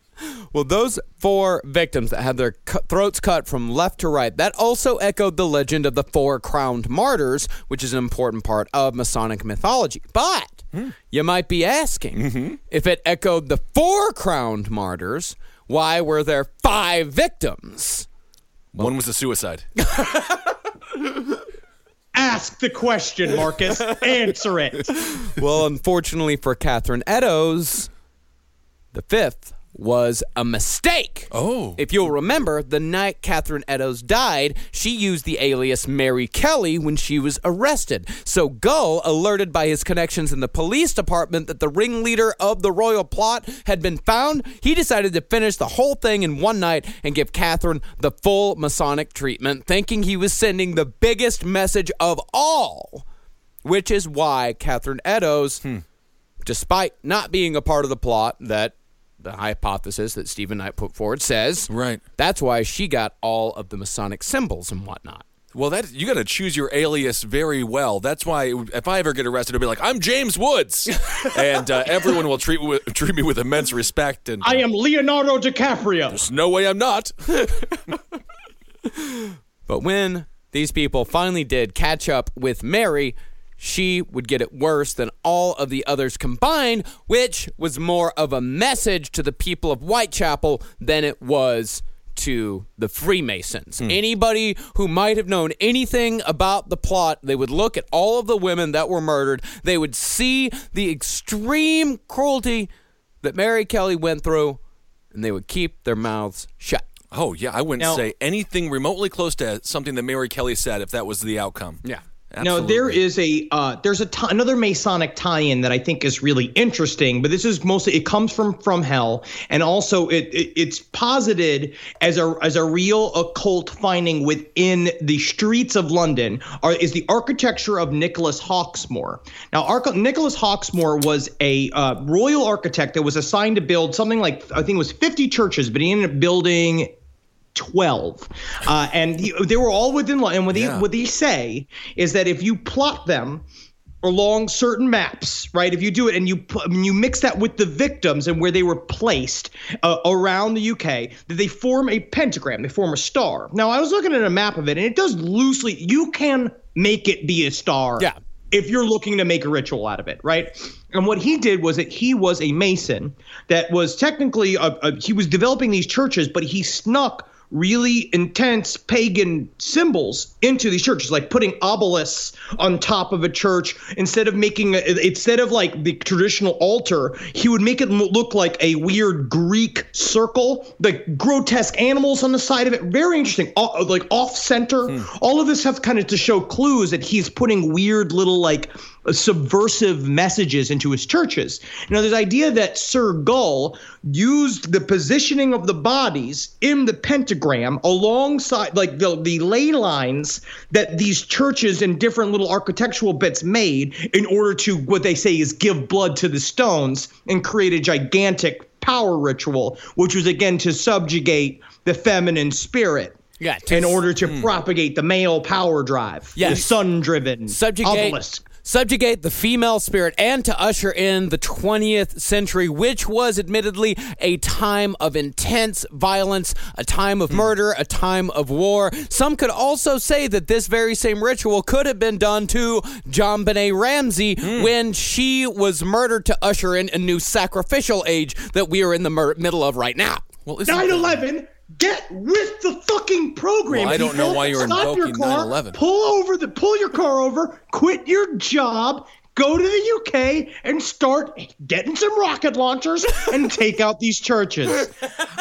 [SPEAKER 5] Well, those four victims that had their cu- throats cut from left to right, that also echoed the legend of the four crowned martyrs, which is an important part of Masonic mythology. But hmm. you might be asking mm-hmm. if it echoed the four crowned martyrs, why were there five victims?
[SPEAKER 4] one was a suicide. *laughs*
[SPEAKER 3] Ask the question, Marcus. Answer it.
[SPEAKER 5] well, unfortunately for Catherine Eddowes, the fifth was a mistake.
[SPEAKER 4] Oh.
[SPEAKER 5] If you'll remember, the night Catherine Eddowes died, she used the alias Mary Kelly when she was arrested. So Gull, alerted by his connections in the police department that the ringleader of the royal plot had been found, he decided to finish the whole thing in one night and give Catherine the full Masonic treatment, thinking he was sending the biggest message of all, which is why Catherine Eddowes hmm. despite not being a part of the plot that the hypothesis that Stephen Knight put forward says.
[SPEAKER 4] Right.
[SPEAKER 5] That's why she got all of the Masonic symbols and whatnot.
[SPEAKER 4] Well, that you got to choose your alias very well. That's why if I ever get arrested, I'll be like, "I'm James Woods," *laughs* and uh, everyone will treat with, treat me with immense respect. And
[SPEAKER 3] I am Leonardo DiCaprio.
[SPEAKER 4] there's no way I'm not. *laughs*
[SPEAKER 5] But when these people finally did catch up with Mary, she would get it worse than all of the others combined, which was more of a message to the people of Whitechapel than it was to the Freemasons. Hmm. Anybody who might have known anything about the plot, they would look at all of the women that were murdered, they would see the extreme cruelty that Mary Kelly went through, and they would keep their mouths shut.
[SPEAKER 4] Oh yeah, I wouldn't
[SPEAKER 3] Now-
[SPEAKER 4] say anything remotely close to something that Mary Kelly said if that was the outcome.
[SPEAKER 5] Yeah.
[SPEAKER 3] Now there is a uh, there's a t- another Masonic tie-in that I think is really interesting, but this is mostly it comes from from hell, and also it, it it's posited as a as a real occult finding within the streets of London. Are is the architecture of Nicholas Hawksmoor. Now, Nicholas Hawksmoor was a uh, royal architect that was assigned to build something like I think it was 50 churches, but he ended up building 12 uh, and he, they were all within line and what,
[SPEAKER 4] Yeah.
[SPEAKER 3] they, what they say is that if you plot them along certain maps right if you do it and you pu- and you mix that with the victims and where they were placed uh, around the uk that they form a pentagram they form a star now i was looking at a map of it and it does loosely you can make it be a star
[SPEAKER 5] Yeah.
[SPEAKER 3] if you're looking to make a ritual out of it, right? And what he did was that he was a mason that was technically a, a, he was developing these churches, but he snuck really intense pagan symbols into these churches, like putting obelisks on top of a church instead of making a, instead of like the traditional altar, he would make it look like a weird Greek circle, like grotesque animals on the side of it. Very interesting, like off center. Hmm. All of this stuff kind of to show clues that he's putting weird little like subversive messages into his churches. You know, this idea that Sir Gull used the positioning of the bodies in the pentagram alongside like the, the ley lines that these churches and different little architectural bits made in order to what they say is give blood to the stones and create a gigantic power ritual, which was again to subjugate the feminine spirit.
[SPEAKER 5] Yeah,
[SPEAKER 3] in order to hmm. propagate the male power drive, the
[SPEAKER 5] Yes.
[SPEAKER 3] sun-driven
[SPEAKER 5] subjugate
[SPEAKER 3] obelisk.
[SPEAKER 5] Subjugate the female spirit and to usher in the 20th century which was admittedly a time of intense violence a time of hmm. murder a time of war. Some could also say that this very same ritual could have been done to JonBenét Ramsey hmm. when she was murdered to usher in a new sacrificial age that we are in the mur- middle of right now.
[SPEAKER 4] Well, isn't
[SPEAKER 3] 9 11, get with the fucking program.
[SPEAKER 4] Well, I don't know why you're
[SPEAKER 3] Stop your
[SPEAKER 4] invoking
[SPEAKER 3] car,
[SPEAKER 4] 9/11.
[SPEAKER 3] Pull over the pull your car over, quit your job, go to the UK and start getting some rocket launchers and take out these churches.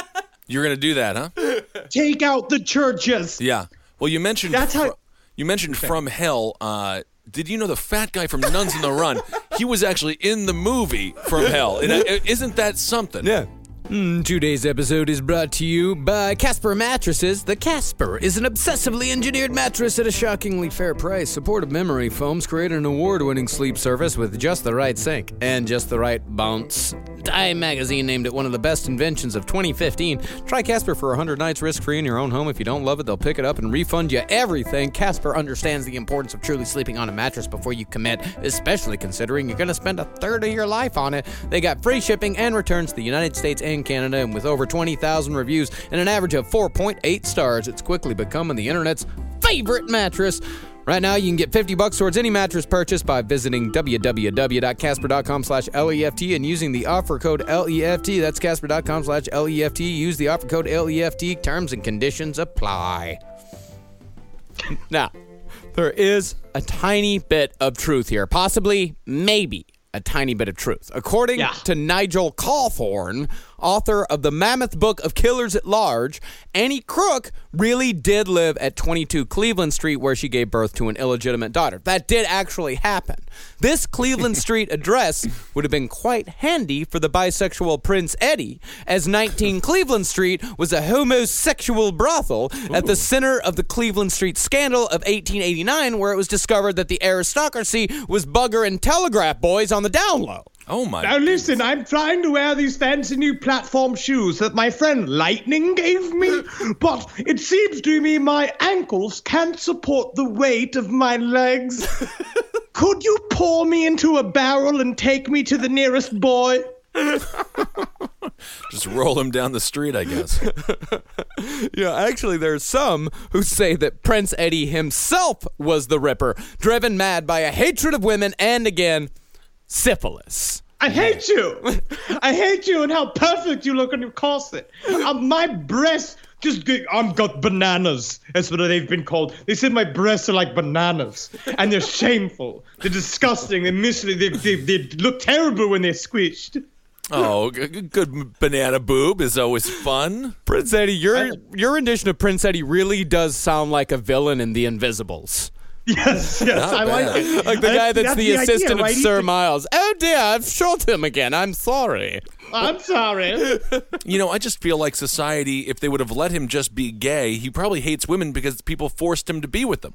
[SPEAKER 3] *laughs*
[SPEAKER 4] You're gonna do that, huh?
[SPEAKER 3] Take out the churches.
[SPEAKER 4] Yeah. Well, you mentioned
[SPEAKER 3] That's how-
[SPEAKER 4] fr- you mentioned from hell. Uh, did you know the fat guy from Nuns in the Run? He was actually in the movie from Hell. And, uh, isn't that something?
[SPEAKER 5] Yeah. Mm, today's episode is brought to you by Casper Mattresses. The Casper is an obsessively engineered mattress at a shockingly fair price. Supportive memory foams create an award winning sleep surface with just the right sink and just the right bounce. Time magazine named it one of the best inventions of 2015. Try Casper for 100 nights risk free in your own home. If you don't love it, they'll pick it up and refund you everything. Casper understands the importance of truly sleeping on a mattress before you commit, especially considering you're going to spend a third of your life on it. They got free shipping and returns to the United States and Canada, and with over 20,000 reviews and an average of 4.8 stars, it's quickly becoming the internet's favorite mattress. Right now, you can get 50 bucks towards any mattress purchase by visiting www.casper.com slash LEFT and using the offer code LEFT. That's casper.com slash LEFT. Use the offer code LEFT. Terms and conditions apply. *laughs* Now, there is a tiny bit of truth here. Possibly, maybe, a tiny bit of truth. According
[SPEAKER 3] Yeah.
[SPEAKER 5] to Nigel Cawthorne, author of the Mammoth Book of Killers at Large, Annie Crook really did live at 22 Cleveland Street where she gave birth to an illegitimate daughter. That did actually happen. This Cleveland *laughs* Street address would have been quite handy for the bisexual Prince Eddie, as 19 *laughs* Cleveland Street was a homosexual brothel at the center of the Cleveland Street scandal of 1889, where it was discovered that the aristocracy was bugger and telegraph boys on the down low.
[SPEAKER 4] Oh my.
[SPEAKER 3] Now listen, I'm trying to wear these fancy new platform shoes that my friend Lightning gave me, *laughs* but it seems to me my ankles can't support the weight of my legs. *laughs* Could you pour me into a barrel and take me to the nearest boy? *laughs*
[SPEAKER 4] Just roll him down the street, I guess.
[SPEAKER 5] Yeah, actually, there's some who say that Prince Eddie himself was the Ripper, driven mad by a hatred of women and, again, syphilis.
[SPEAKER 3] I hate you. I hate you and how perfect you look in your corset. Um, my breasts just get, I've got bananas. That's what they've been called. They said my breasts are like bananas, and they're shameful. They're disgusting. They're misleading. They, they, they look terrible when they're squished.
[SPEAKER 4] Oh, g- g- good banana boob is always fun.
[SPEAKER 5] Prince Eddie, your your rendition of Prince Eddie really does sound like a villain in The Invisibles.
[SPEAKER 3] Yes, *laughs* yes,
[SPEAKER 4] Not
[SPEAKER 3] I like it.
[SPEAKER 5] Like the guy that's, the,
[SPEAKER 3] idea,
[SPEAKER 5] assistant
[SPEAKER 3] right?
[SPEAKER 5] of Sir Miles. Oh dear, I've shot him again. I'm sorry.
[SPEAKER 3] I'm sorry. *laughs*
[SPEAKER 4] You know, I just feel like society, if they would have let him just be gay, he probably hates women because people forced him to be with them.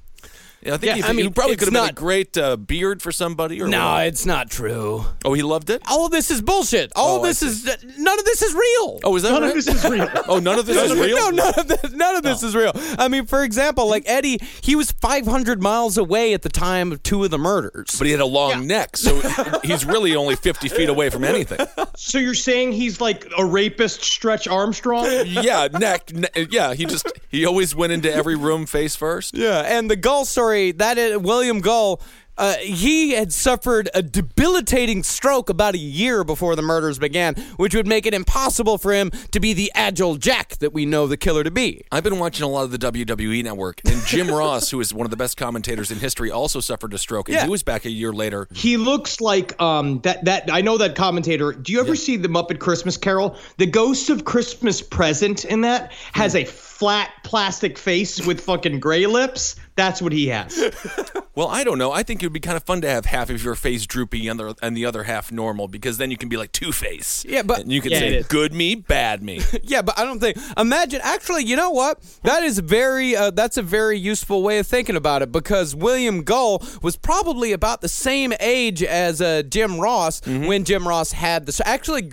[SPEAKER 4] Yeah, I think
[SPEAKER 5] Yeah,
[SPEAKER 4] he,
[SPEAKER 5] I mean,
[SPEAKER 4] he probably could have been a great uh, beard for somebody. Or
[SPEAKER 5] No,
[SPEAKER 4] what?
[SPEAKER 5] it's not true.
[SPEAKER 4] oh, he loved it.
[SPEAKER 5] All of this is bullshit. All
[SPEAKER 4] Oh,
[SPEAKER 5] of this is none of this is real.
[SPEAKER 4] Oh, is that
[SPEAKER 3] None
[SPEAKER 4] right?
[SPEAKER 3] of this is real. *laughs*
[SPEAKER 4] oh, none of this is real.
[SPEAKER 5] No, none of this, none of this is real. I mean, for example, like Eddie, he was 500 miles away at the time of two of the murders.
[SPEAKER 4] But he had a long neck, so *laughs* he's really only 50 feet away from anything.
[SPEAKER 3] So you're saying he's like a rapist, Stretch Armstrong?
[SPEAKER 4] Yeah, neck. ne- yeah, he just he always went into every room face first.
[SPEAKER 5] Yeah, and the Gull story that is, William Gull. Uh, he had suffered a debilitating stroke about a year before the murders began, which would make it impossible for him to be the agile Jack that we know the killer to be.
[SPEAKER 4] I've been watching a lot of the WWE network, and Jim *laughs* Ross, who is one of the best commentators in history, also suffered a stroke, and
[SPEAKER 5] Yeah.
[SPEAKER 4] he was back a year later.
[SPEAKER 3] He looks like um that that I know that commentator. Do you ever see the Muppet Christmas Carol? The ghost of Christmas Present in that has a flat plastic face with fucking gray lips. That's what he has. *laughs*
[SPEAKER 4] Well, I don't know. I think it would be kind of fun to have half of your face droopy and the, and the other half normal, because then you can be like Two Face.
[SPEAKER 5] Yeah, but-
[SPEAKER 4] and you can
[SPEAKER 3] Yeah,
[SPEAKER 4] say good me, bad me. *laughs*
[SPEAKER 5] Yeah, but I don't think. Imagine, actually, you know what? That is very. Uh, that's a very useful way of thinking about it because William Gull was probably about the same age as uh, Jim Ross when Jim Ross had the. Actually.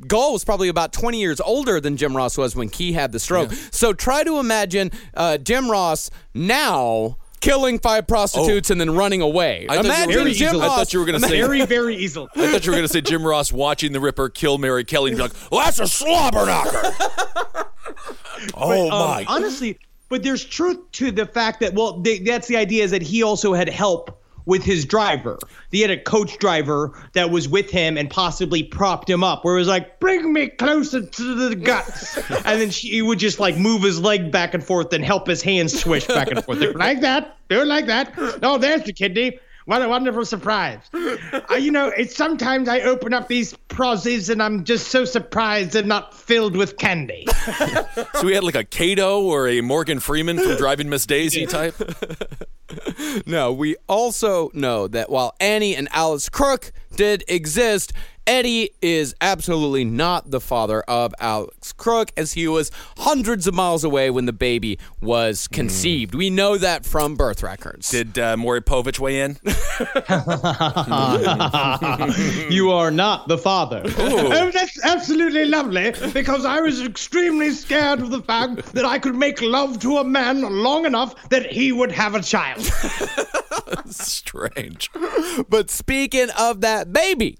[SPEAKER 5] G- Gull was probably about 20 years older than Jim Ross was when he had the stroke. So try to imagine uh, Jim Ross now killing five prostitutes and then running away.
[SPEAKER 4] I thought you were
[SPEAKER 5] imagine
[SPEAKER 4] gonna-
[SPEAKER 5] Jim *laughs*
[SPEAKER 4] I thought you were gonna say-
[SPEAKER 3] Very, very easily.
[SPEAKER 4] I thought you were going to say Jim Ross watching the Ripper kill Mary Kelly and be like, well, that's a slobber knocker. *laughs* oh,
[SPEAKER 3] Um,
[SPEAKER 4] my.
[SPEAKER 3] honestly, but there's truth to the fact that well, they, that's the idea is that he also had help with his driver. He had a coach driver that was with him and possibly propped him up, where it was like, "Bring me closer to the guts," and then she, he would just like move his leg back and forth and help his hands swish back and forth, like that, do it like that. Oh, there's the kidney. What a wonderful surprise. uh, you know, it's sometimes I open up these prozzies and I'm just so surprised they're not filled with candy. *laughs*
[SPEAKER 4] So we had like a Cato or a Morgan Freeman from Driving Miss Daisy type. *laughs*
[SPEAKER 5] No, we also know that while Annie and Alice Crook did exist, Eddie is absolutely not the father of Alex Crook, as he was hundreds of miles away when the baby was conceived. We know that from birth records.
[SPEAKER 4] Did uh, Maury Povich weigh in? *laughs*
[SPEAKER 3] you are not the father. Oh, that's absolutely lovely because I was extremely scared of the fact that I could make love to a man long enough that he would have a child. *laughs*
[SPEAKER 4] Strange.
[SPEAKER 5] But speaking of that baby,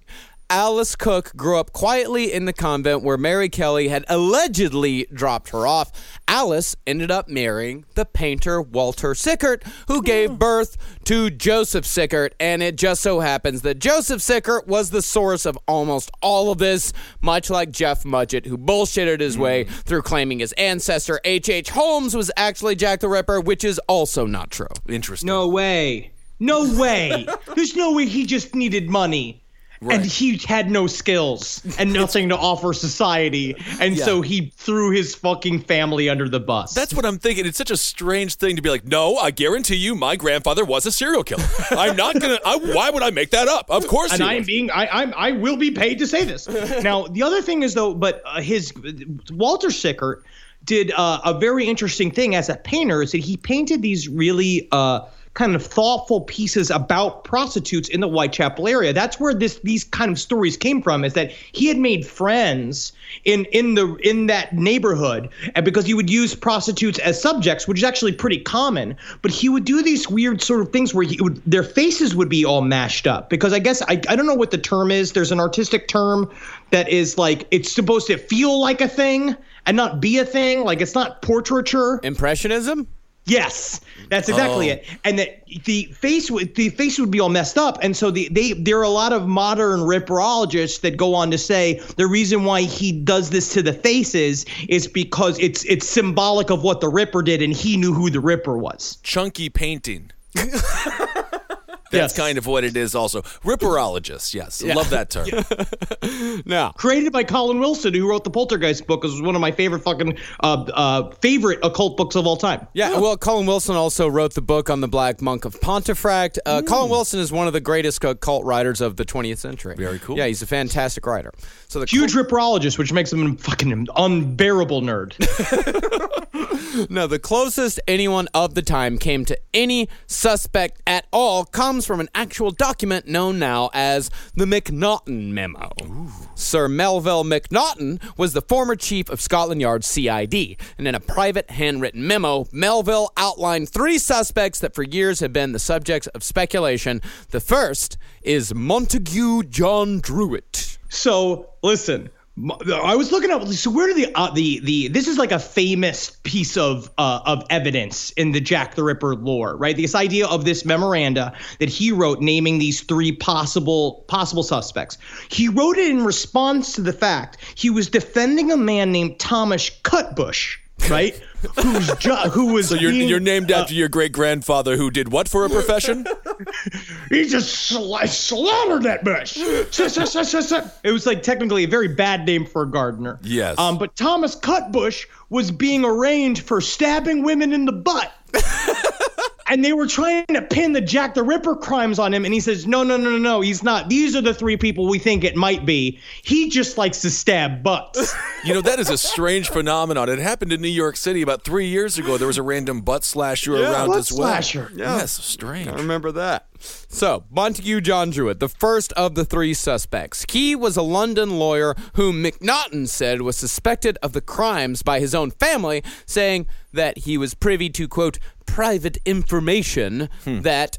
[SPEAKER 5] Alice Crook grew up quietly in the convent where Mary Kelly had allegedly dropped her off. Alice ended up marrying the painter Walter Sickert, who hmm. gave birth to Joseph Sickert. And it just so happens that Joseph Sickert was the source of almost all of this, much like Jeff Mudgett, who bullshitted his way hmm. through claiming his ancestor H.H. H. Holmes was actually Jack the Ripper, which is also not true.
[SPEAKER 4] Interesting.
[SPEAKER 3] No way. No way. *laughs* There's no way he just needed money. And he had no skills and *laughs* nothing to offer society. And so he threw his fucking family under the bus.
[SPEAKER 4] That's what I'm thinking. It's such a strange thing to be like, no, I guarantee you my grandfather was a serial killer. *laughs* I'm not going to, why would I make that up? Of course
[SPEAKER 3] and
[SPEAKER 4] he
[SPEAKER 3] I'm being I I'm I will be paid to say this. *laughs* now the other thing is though, but uh, his Walter Sickert did uh, a very interesting thing as a painter is that he painted these really uh, kind of thoughtful pieces about prostitutes in the Whitechapel area. That's where this these kind of stories came from. Is that he had made friends in in the in that neighborhood, and because he would use prostitutes as subjects, which is actually pretty common. But he would do these weird sort of things where he would their faces would be all mashed up because I guess I I don't know what the term is. There's an artistic term that is like it's supposed to feel like a thing and not be a thing. Like it's not portraiture.
[SPEAKER 5] Impressionism?
[SPEAKER 3] Yes, that's exactly
[SPEAKER 4] Oh.
[SPEAKER 3] it. And that the face would the face would be all messed up. And so the they there are a lot of modern ripperologists that go on to say the reason why he does this to the faces is because it's it's symbolic of what the Ripper did, and he knew who the Ripper was.
[SPEAKER 4] Chunky painting. *laughs* That's kind of what it is also. Ripperologist, yes. Love that term. *laughs*
[SPEAKER 5] Now
[SPEAKER 3] Created by Colin Wilson, who wrote the Poltergeist book, which is one of my favorite fucking uh, uh, favorite occult books of all time.
[SPEAKER 5] Yeah, well, Colin Wilson also wrote the book on the Black Monk of Pontefract. Uh, Colin Wilson is one of the greatest occult writers of the 20th century.
[SPEAKER 4] Very cool.
[SPEAKER 5] Yeah, he's a fantastic writer. So the
[SPEAKER 3] Huge ripperologist, which makes him a fucking unbearable nerd. *laughs*
[SPEAKER 5] No, the closest anyone of the time came to any suspect at all comes from an actual document known now as the McNaughton Memo. Sir Melville McNaughton was the former chief of Scotland Yard CID, and in a private handwritten memo, Melville outlined three suspects that for years have been the subjects of speculation. The first is Montague John Druitt.
[SPEAKER 3] So listen, I was looking up. So where do the uh, the the this is like a famous piece of uh, of evidence in the Jack the Ripper lore, right? This idea of this memoranda that he wrote naming these three possible possible suspects. He wrote it in response to the fact he was defending a man named Thomas Cutbush, *laughs* right? Who's jo- who was
[SPEAKER 4] So you're,
[SPEAKER 3] being-
[SPEAKER 4] you're named after your great grandfather who did what for a profession? *laughs*
[SPEAKER 3] He just sla- slaughtered that bush. it was like technically a very bad name for a gardener.
[SPEAKER 4] Yes.
[SPEAKER 3] Um, but Thomas Cutbush was being arraigned for stabbing women in the butt. *laughs* and they were trying to pin the Jack the Ripper crimes on him, and he says, "No, no, no, no, no, he's not. These are the three people we think it might be. He just likes to stab butts." *laughs*
[SPEAKER 4] You know, that is a strange phenomenon. It happened in New York City about three years ago. There was a random butt slasher around
[SPEAKER 3] butt
[SPEAKER 4] as well.
[SPEAKER 3] slasher. Yeah.
[SPEAKER 4] Yes, strange.
[SPEAKER 5] I remember that. So, Montague John Druitt, the first of the three suspects. He was a London lawyer whom McNaughton said was suspected of the crimes by his own family, saying that he was privy to, quote, private information hmm. that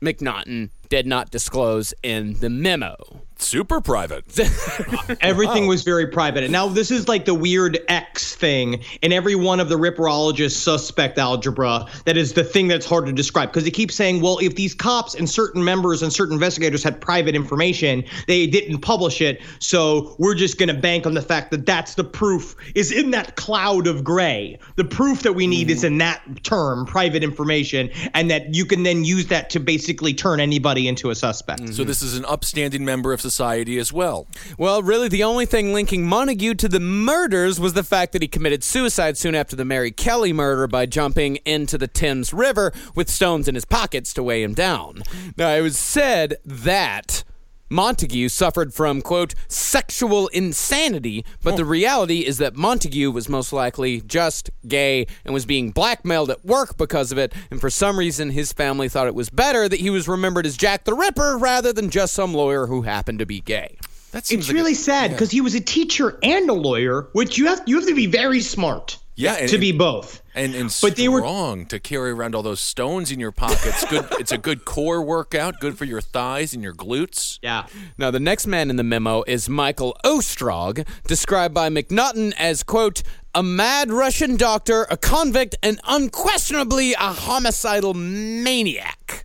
[SPEAKER 5] McNaughton did not disclose in the memo.
[SPEAKER 4] Super private. *laughs*
[SPEAKER 3] Everything was very private. And now this is like the weird X thing in every one of the ripperologists suspect algebra that is the thing that's hard to describe because they keep saying, well, if these cops and certain members and certain investigators had private information, they didn't publish it. So we're just going to bank on the fact that that's the proof is in that cloud of gray. The proof that we need is in that term, private information, and that you can then use that to basically turn anybody into a suspect.
[SPEAKER 4] So this is an upstanding member of society as well.
[SPEAKER 5] Well, really, the only thing linking Montague to the murders was the fact that he committed suicide soon after the Mary Kelly murder by jumping into the Thames River with stones in his pockets to weigh him down. Now, it was said that. Montague suffered from, quote, sexual insanity, but the oh. reality is that Montague was most likely just gay and was being blackmailed at work because of it, and for some reason his family thought it was better that he was remembered as Jack the Ripper rather than just some lawyer who happened to be gay.
[SPEAKER 4] That seems
[SPEAKER 3] It's
[SPEAKER 4] like a-
[SPEAKER 3] really sad because he was a teacher and a lawyer, which you have you have to be very smart.
[SPEAKER 4] Yeah, and-
[SPEAKER 3] to be both.
[SPEAKER 4] and and
[SPEAKER 3] But they were-
[SPEAKER 4] strong to carry around all those stones in your pockets. Good. *laughs* it's a good core workout. Good for your thighs and your glutes.
[SPEAKER 3] Yeah.
[SPEAKER 5] Now, the next man in the memo is Michael Ostrog, described by McNaughton as, quote, a mad Russian doctor, a convict, and unquestionably a homicidal maniac.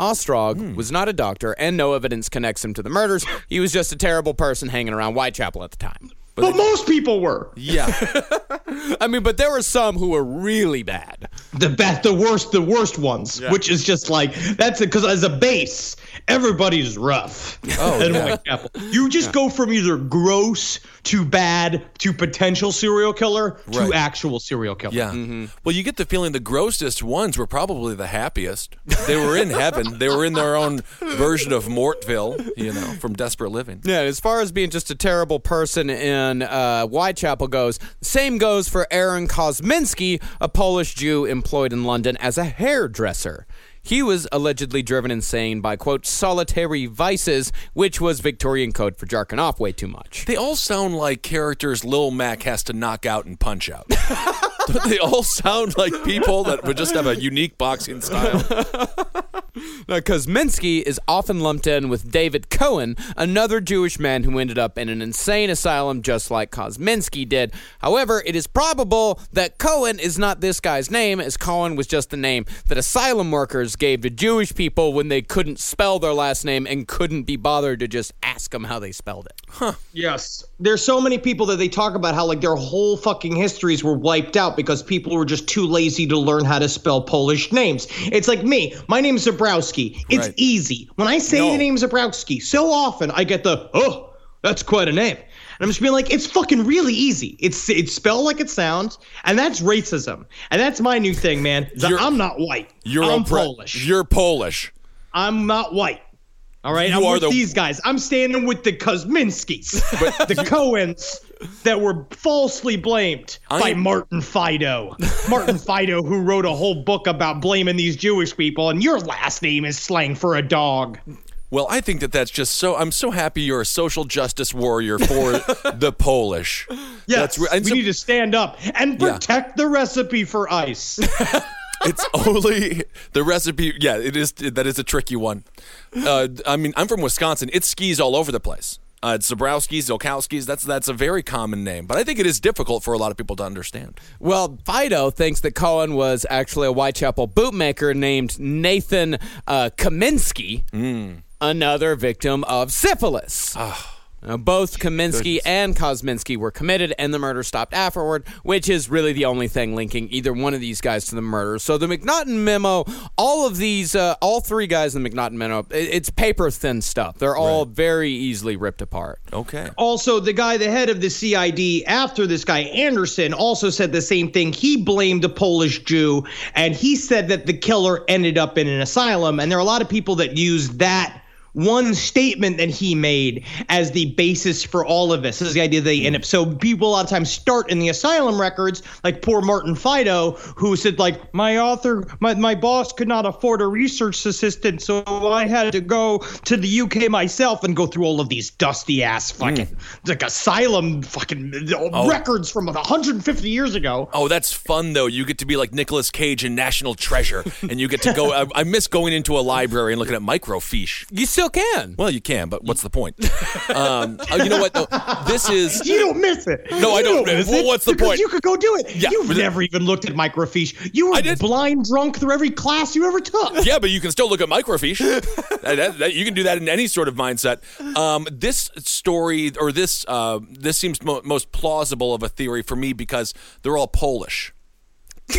[SPEAKER 5] Ostrog hmm. was not a doctor, and no evidence connects him to the murders. He was just a terrible person hanging around Whitechapel at the time.
[SPEAKER 3] But, most people were
[SPEAKER 4] Yeah. *laughs*
[SPEAKER 5] I mean, but there were some who were really bad.
[SPEAKER 3] the best, the worst, the worst ones, which is just like that's it. Because as a base, everybody's rough.
[SPEAKER 4] Oh, *laughs*
[SPEAKER 3] in
[SPEAKER 4] yeah.
[SPEAKER 3] Whitechapel. You just go from either gross to bad to potential serial killer to actual serial killer.
[SPEAKER 4] Yeah. Well, you get the feeling the grossest ones were probably the happiest. They were in heaven. They were in their own version of Mortville, you know, from Desperate Living.
[SPEAKER 5] Yeah, as far as being just a terrible person in uh, Whitechapel goes, same goes for Aaron Kosminski, a Polish Jew employed in London as a hairdresser. He was allegedly driven insane by, quote, solitary vices, which was Victorian code for jarking off way too much.
[SPEAKER 4] They all sound like characters Lil Mac has to knock out and punch out. *laughs* They all sound like people that would just have a unique boxing style? *laughs*
[SPEAKER 5] Now, *laughs* uh, Kosminski is often lumped in with David Cohen, another Jewish man who ended up in an insane asylum just like Kosminski did. However, it is probable that Cohen is not this guy's name, as Cohen was just the name that asylum workers gave to Jewish people when they couldn't spell their last name and couldn't be bothered to just ask them how they spelled it. Huh.
[SPEAKER 3] Yes. There's so many people that they talk about how like their whole fucking histories were wiped out because people were just too lazy to learn how to spell Polish names. It's like me. My name's Zebrowski. It's
[SPEAKER 4] Right.
[SPEAKER 3] easy. When I say
[SPEAKER 4] No.
[SPEAKER 3] the name Zebrowski, so often I get the, oh, that's quite a name. And I'm just being like, it's fucking really easy. It's it's spelled like it sounds, and that's racism. And that's my new thing, man. I'm not white.
[SPEAKER 4] You're
[SPEAKER 3] I'm
[SPEAKER 4] oppre-
[SPEAKER 3] Polish.
[SPEAKER 4] You're Polish.
[SPEAKER 3] I'm not white. All right,
[SPEAKER 4] You
[SPEAKER 3] I'm with
[SPEAKER 4] the-
[SPEAKER 3] these guys. I'm standing with the Kosminskis, *laughs* the Cohens that were falsely blamed by
[SPEAKER 4] I'm-
[SPEAKER 3] Martin Fido. *laughs* Martin Fido, who wrote a whole book about blaming these Jewish people, and your last name is slang for a dog.
[SPEAKER 4] Well, I think that that's just so. I'm so happy you're a social justice warrior for *laughs* the Polish.
[SPEAKER 3] Yes,
[SPEAKER 4] re- and
[SPEAKER 3] we need to stand up and
[SPEAKER 4] Yeah.
[SPEAKER 3] protect the recipe for ice.
[SPEAKER 4] It's only the recipe. Yeah, it is. That is a tricky one. Uh, I mean, I'm from Wisconsin. It skis all over the place. Uh, it's Zebrowskis, Zolkowskis. That's that's a very common name, but I think it is difficult for a lot of people to understand.
[SPEAKER 5] Well, Fido thinks that Cohen was actually a Whitechapel bootmaker named Nathan uh, Kaminsky, another victim of syphilis. Now, both Kaminsky and Kosminski were committed, and the murder stopped afterward, which is really the only thing linking either one of these guys to the murder. So the McNaughton memo, all of these, uh, all three guys in the McNaughton memo, it's paper thin stuff. They're all very easily ripped apart.
[SPEAKER 4] Okay.
[SPEAKER 3] Also, the guy, the head of the CID after this guy, Anderson, also said the same thing. He blamed a Polish Jew, and he said that the killer ended up in an asylum. And there are a lot of people that use that one statement that he made as the basis for all of this. This is the idea that they end up. So people a lot of times start in the asylum records, like poor Martin Fido, who said like my author, my my boss could not afford a research assistant, so I had to go to the UK myself and go through all of these dusty ass mm. fucking like asylum fucking oh. records from 150 years ago.
[SPEAKER 4] Oh, that's fun though. You get to be like Nicolas Cage in National Treasure, and you get to go. *laughs* I, I miss going into a library and looking at microfiche.
[SPEAKER 5] You still can.
[SPEAKER 4] Well, you can, but what's the point? um, oh, you know what? though? this is
[SPEAKER 3] You don't miss it.
[SPEAKER 4] No, I
[SPEAKER 3] You
[SPEAKER 4] don't.
[SPEAKER 3] miss
[SPEAKER 4] Well,
[SPEAKER 3] it
[SPEAKER 4] what's the
[SPEAKER 3] because
[SPEAKER 4] point?
[SPEAKER 3] You could go do it.
[SPEAKER 4] Yeah,
[SPEAKER 3] You've never even looked at microfiche. You were blind drunk through every class you ever took.
[SPEAKER 4] yeah, but you can still look at microfiche. *laughs* That- that- that- you can do that in any sort of mindset. Um, this story or this uh, this seems mo- most plausible of a theory for me because they're all Polish. *laughs*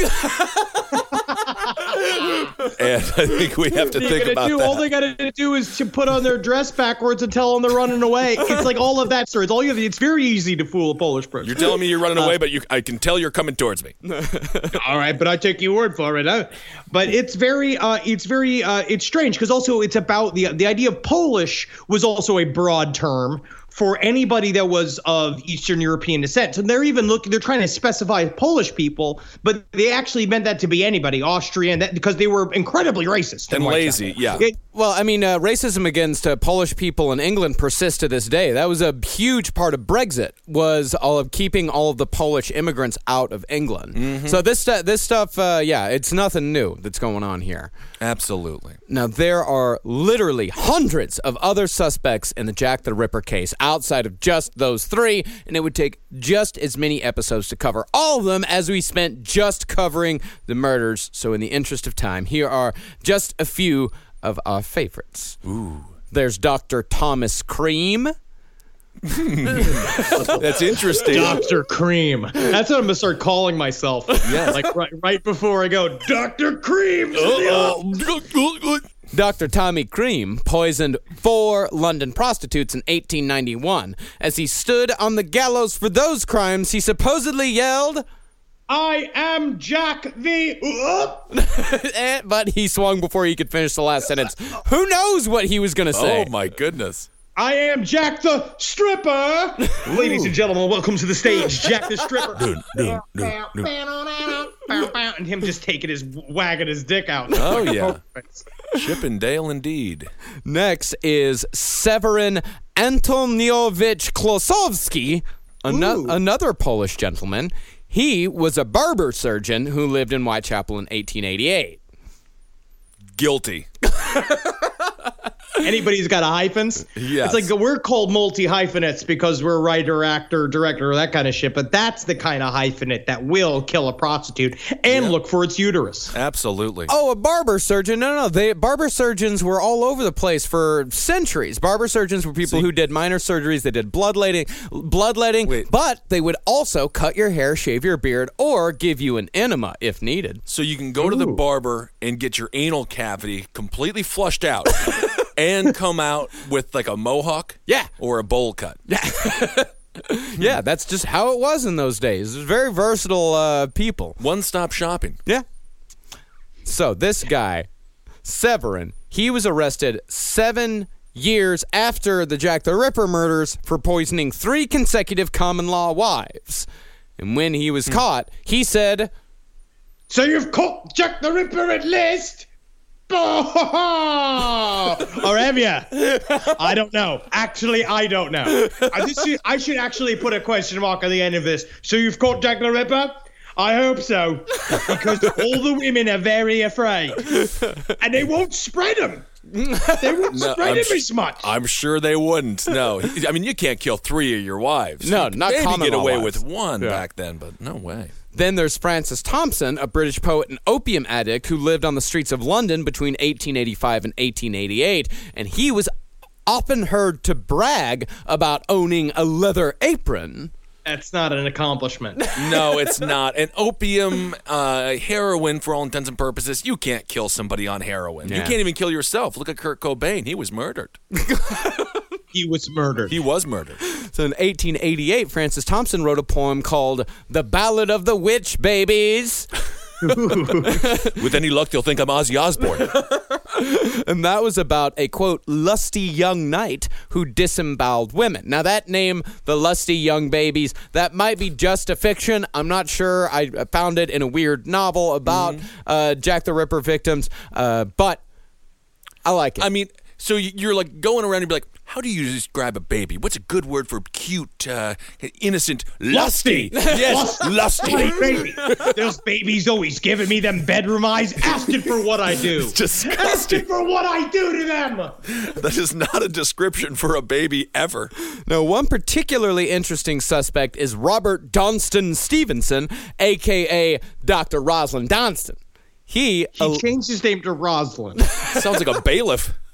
[SPEAKER 4] and I think we have to
[SPEAKER 3] What are you
[SPEAKER 4] think about
[SPEAKER 3] do?
[SPEAKER 4] that.
[SPEAKER 3] All they gotta do is to put on their dress backwards and tell them they're running away. It's like all of that story. It's all you have. It's very easy to fool a Polish person.
[SPEAKER 4] You're telling me you're running
[SPEAKER 3] Uh,
[SPEAKER 4] away, but you, I can tell you're coming towards me. *laughs*
[SPEAKER 3] all right, but I take your word for it. Huh? But it's very, uh, it's very, uh, it's strange because also it's about the the idea of Polish was also a broad term for anybody that was of Eastern European descent. So they're even looking, they're trying to specify Polish people, but they actually meant that to be anybody, Austrian, that because they were incredibly racist
[SPEAKER 4] And
[SPEAKER 3] Whitechapel.
[SPEAKER 4] lazy, yeah.
[SPEAKER 3] It-
[SPEAKER 5] Well, I mean, uh, racism against uh, Polish people in England persists to this day. That was a huge part of Brexit was all of keeping all of the Polish immigrants out of England. So this stu- this stuff, uh, yeah, it's nothing new that's going on here.
[SPEAKER 4] Absolutely.
[SPEAKER 5] Now there are literally hundreds of other suspects in the Jack the Ripper case outside of just those three, and it would take just as many episodes to cover all of them as we spent just covering the murders. So, in the interest of time, here are just a few of our favorites. Ooh. There's Dr. Thomas Cream. *laughs*
[SPEAKER 4] That's interesting.
[SPEAKER 3] Dr. Cream. That's what I'm gonna start calling myself.
[SPEAKER 4] Yes.
[SPEAKER 3] Like right, right before I go, Dr. Cream. *laughs*
[SPEAKER 5] Dr. Tommy Cream poisoned four London prostitutes in 1891. As he stood on the gallows for those crimes, he supposedly yelled,
[SPEAKER 3] I am Jack the. *laughs*
[SPEAKER 5] Eh, but he swung before he could finish the last sentence. Who knows what he was going to say?
[SPEAKER 4] Oh my goodness.
[SPEAKER 3] I am Jack the Stripper. *laughs* Ladies and gentlemen, welcome to the stage, Jack the Stripper. and him just taking his wagging his dick out.
[SPEAKER 4] Oh yeah. *laughs* Chippendale indeed.
[SPEAKER 5] Next is Severin Antoniowicz Klosowski, ano- another Polish gentleman. He was a barber surgeon who lived in Whitechapel in 1888.
[SPEAKER 4] Guilty. *laughs*
[SPEAKER 3] Anybody who's got a hyphens,
[SPEAKER 4] Yes.
[SPEAKER 3] it's like we're called multi hyphenates because we're writer, actor, director, that kind of shit. But that's the kind of hyphenate that will kill a prostitute and look for its uterus.
[SPEAKER 4] Absolutely.
[SPEAKER 5] Oh, a barber surgeon? No, no, they barber surgeons were all over the place for centuries. Barber surgeons were people who did minor surgeries. They did bloodletting, bloodletting,
[SPEAKER 4] Wait.
[SPEAKER 5] but they would also cut your hair, shave your beard, or give you an enema if needed.
[SPEAKER 4] So you can go to the barber and get your anal cavity completely flushed out *laughs* and come out with like a mohawk
[SPEAKER 5] Yeah.
[SPEAKER 4] or a bowl cut.
[SPEAKER 5] Yeah, *laughs* yeah, that's just how it was in those days. It was very versatile uh, people.
[SPEAKER 4] One stop shopping.
[SPEAKER 5] Yeah. So this guy, Severin, he was arrested seven years after the Jack the Ripper murders for poisoning three consecutive common law wives. And when he was caught, he said,
[SPEAKER 3] So you've caught Jack the Ripper at last? *laughs* or have you? I don't know. Actually, I don't know. I, just should, I should actually put a question mark at the end of this. So you've caught Jack the Ripper? I hope so, because all the women are very afraid, and they won't spread them. They won't
[SPEAKER 4] No,
[SPEAKER 3] spread
[SPEAKER 4] I'm
[SPEAKER 3] him
[SPEAKER 4] sh-
[SPEAKER 3] as much.
[SPEAKER 4] I'm sure they wouldn't. No, I mean you can't kill three of your wives.
[SPEAKER 5] No,
[SPEAKER 4] You
[SPEAKER 5] not
[SPEAKER 4] maybe
[SPEAKER 5] common
[SPEAKER 4] get away
[SPEAKER 5] wives.
[SPEAKER 4] with one
[SPEAKER 5] Yeah.
[SPEAKER 4] back then, but no way.
[SPEAKER 5] Then there's Francis Thompson, a British poet and opium addict who lived on the streets of London between 1885 and 1888, and he was often heard to brag about owning a leather apron.
[SPEAKER 3] That's not an accomplishment. *laughs*
[SPEAKER 4] No, it's not. An opium, uh, heroin, for all intents and purposes, you can't kill somebody on heroin. You can't even kill yourself. Look at Kurt Cobain. He was murdered. *laughs*
[SPEAKER 3] He was murdered.
[SPEAKER 4] He was murdered. *gasps*
[SPEAKER 5] So in 1888, Francis Thompson wrote a poem called The Ballad of the Witch Babies. *laughs*
[SPEAKER 4] With any luck, they'll think I'm Ozzy Osbourne. *laughs*
[SPEAKER 5] And that was about a quote, lusty young knight who disemboweled women. Now, that name, the lusty young babies, that might be just a fiction. I'm not sure. I found it in a weird novel about uh, Jack the Ripper victims, uh, but I like it.
[SPEAKER 4] I mean, So you're like going around and be like, how do you describe a baby? What's a good word for cute, uh, innocent, lusty? *laughs* yes, lusty.
[SPEAKER 6] Hey, baby. Those babies always giving me them bedroom eyes, asking for what I do. *laughs*
[SPEAKER 4] It's disgusting.
[SPEAKER 6] Asking for what I do to them.
[SPEAKER 4] That is not a description for a baby ever.
[SPEAKER 5] Now, one particularly interesting suspect is Robert Donston Stevenson, aka Dr. Rosalind Donston. He,
[SPEAKER 6] He changed his name to Roslyn. *laughs*
[SPEAKER 4] Sounds like a bailiff.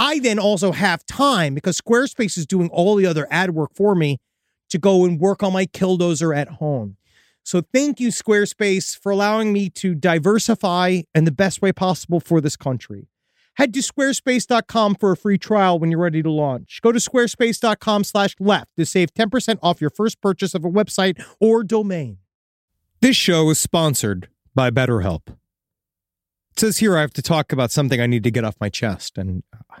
[SPEAKER 3] I then also have time because Squarespace is doing all the other ad work for me to go and work on my killdozer at home. So thank you, Squarespace, for allowing me to diversify in the best way possible for this country. Head to squarespace.com for a free trial when you're ready to launch. Go to squarespace.com slash left to save 10% off your first purchase of a website or domain. This show is sponsored by BetterHelp. It says here I have to talk about something I need to get off my chest, and uh,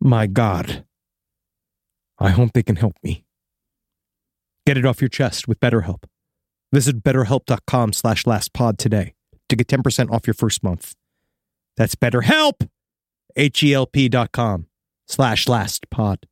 [SPEAKER 3] My God. I hope they can help me. Get it off your chest with BetterHelp. Visit betterhelp.com slash lastpod today to get 10% off your first month. That's BetterHelp, H-E-L-P dot com slash lastpod.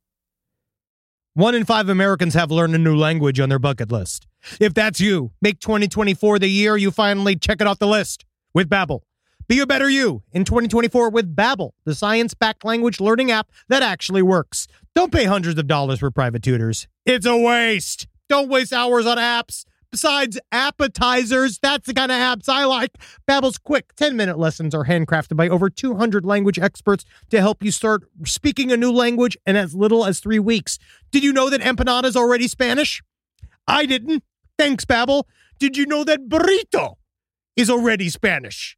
[SPEAKER 3] One in five Americans have learned a new language on their bucket list. If that's you, make 2024 the year you finally check it off the list with Babbel. Be a better you in 2024 with Babbel, the science-backed language learning app that actually works. Don't pay hundreds of dollars for private tutors. It's a waste. Don't waste hours on apps.
[SPEAKER 7] besides appetizers. That's the kind of apps I like. Babbel's quick 10-minute lessons are handcrafted by over 200 language experts to help you start speaking a new language in as little as 3 weeks. Did you know that empanada is already Spanish? I didn't. Thanks, Babbel. Did you know that burrito is already Spanish?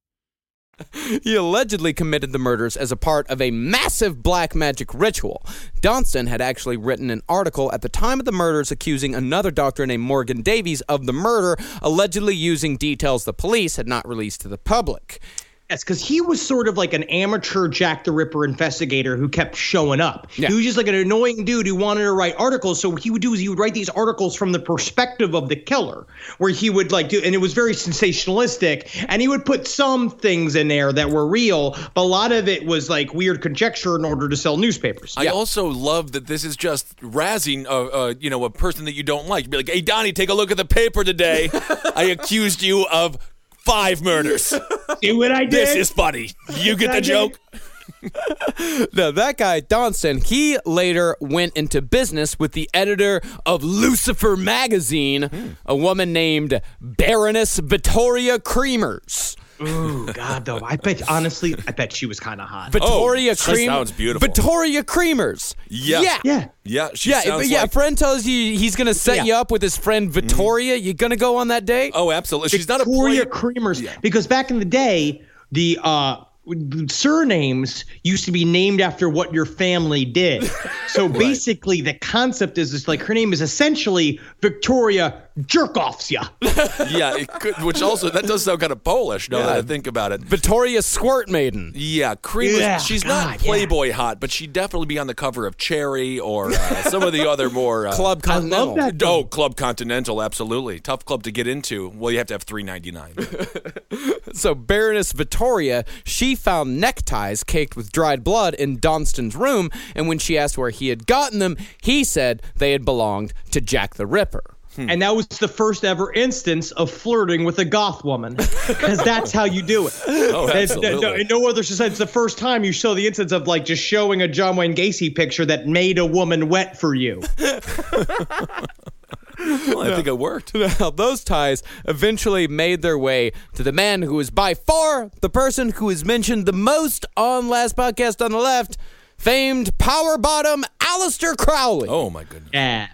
[SPEAKER 7] *laughs*
[SPEAKER 5] He allegedly committed the murders as a part of a massive black magic ritual. Donston had actually written an article at the time of the murders accusing another doctor named Morgan Davies of the murder, allegedly using details the police had not released to the public.
[SPEAKER 3] Yes, because he was sort of like an amateur Jack the Ripper investigator who kept showing up.
[SPEAKER 5] Yeah.
[SPEAKER 3] He was just like an annoying dude who wanted to write articles. So what he would do is he would write these articles from the perspective of the killer, where he would like do, and it was very sensationalistic. And he would put some things in there that were real, but a lot of it was like weird conjecture in order to sell newspapers.
[SPEAKER 4] I also love that this is just razzing, uh, uh, you know, a person that you don't like. Be like, hey, Donnie, take a look at the paper today. *laughs* I accused you of five murders. *laughs*
[SPEAKER 3] See what I did?
[SPEAKER 4] This is funny. You get the joke? *laughs*
[SPEAKER 5] Now, that guy, Donston, he later went into business with the editor of Lucifer magazine, hmm. a woman named Baroness Vittoria Cremers.
[SPEAKER 3] Ooh, God, though. I bet, honestly, I bet she was kind of hot.
[SPEAKER 5] Vittoria
[SPEAKER 4] Oh, she
[SPEAKER 5] Cream-
[SPEAKER 4] sounds beautiful.
[SPEAKER 5] Victoria Cremers.
[SPEAKER 4] Yeah.
[SPEAKER 5] Yeah.
[SPEAKER 3] yeah.
[SPEAKER 4] Yeah, she
[SPEAKER 5] yeah,
[SPEAKER 4] sounds
[SPEAKER 5] but yeah,
[SPEAKER 4] like-
[SPEAKER 5] a friend tells you he's gonna set
[SPEAKER 3] Yeah.
[SPEAKER 5] you up with his friend Vittoria. You're gonna go on that date?
[SPEAKER 4] Oh, absolutely. She's not a
[SPEAKER 3] Victoria
[SPEAKER 4] play-
[SPEAKER 3] Cremers. Because back in the day, the uh, surnames used to be named after what your family did. *laughs* So basically, the concept is it's like her name is essentially Victoria Jerkoffsia. *laughs*
[SPEAKER 4] Yeah, it could, which also that does sound kind of Polish. Now that I think about it.
[SPEAKER 5] Victoria Squirt Maiden.
[SPEAKER 4] Yeah, Cream.
[SPEAKER 3] Yeah,
[SPEAKER 4] was, she's
[SPEAKER 3] God,
[SPEAKER 4] not Playboy hot, but she'd definitely be on the cover of Cherry or uh, some of the other more uh,
[SPEAKER 5] Club Continental.
[SPEAKER 3] love that.
[SPEAKER 4] Oh, Club Continental, absolutely tough club to get into. Well, you have to have three ninety nine. *laughs*
[SPEAKER 5] So Baroness Victoria, she found neckties caked with dried blood in Donston's room, and when she asked where he had gotten them, he said they had belonged to Jack the Ripper. Hmm.
[SPEAKER 3] And that was the first ever instance of flirting with a goth woman. Because that's how you do it. *laughs*
[SPEAKER 4] Oh, absolutely.
[SPEAKER 3] no, in no other society, it's the first time you show the instance of like just showing a John Wayne Gacy picture that made a woman wet for you. *laughs*
[SPEAKER 4] Well, I think it worked.
[SPEAKER 5] Now, those ties eventually made their way to the man who is by far the person who is mentioned the most on Last Podcast on the Left, famed power bottom Aleister Crowley.
[SPEAKER 4] Oh my goodness.
[SPEAKER 3] Yeah.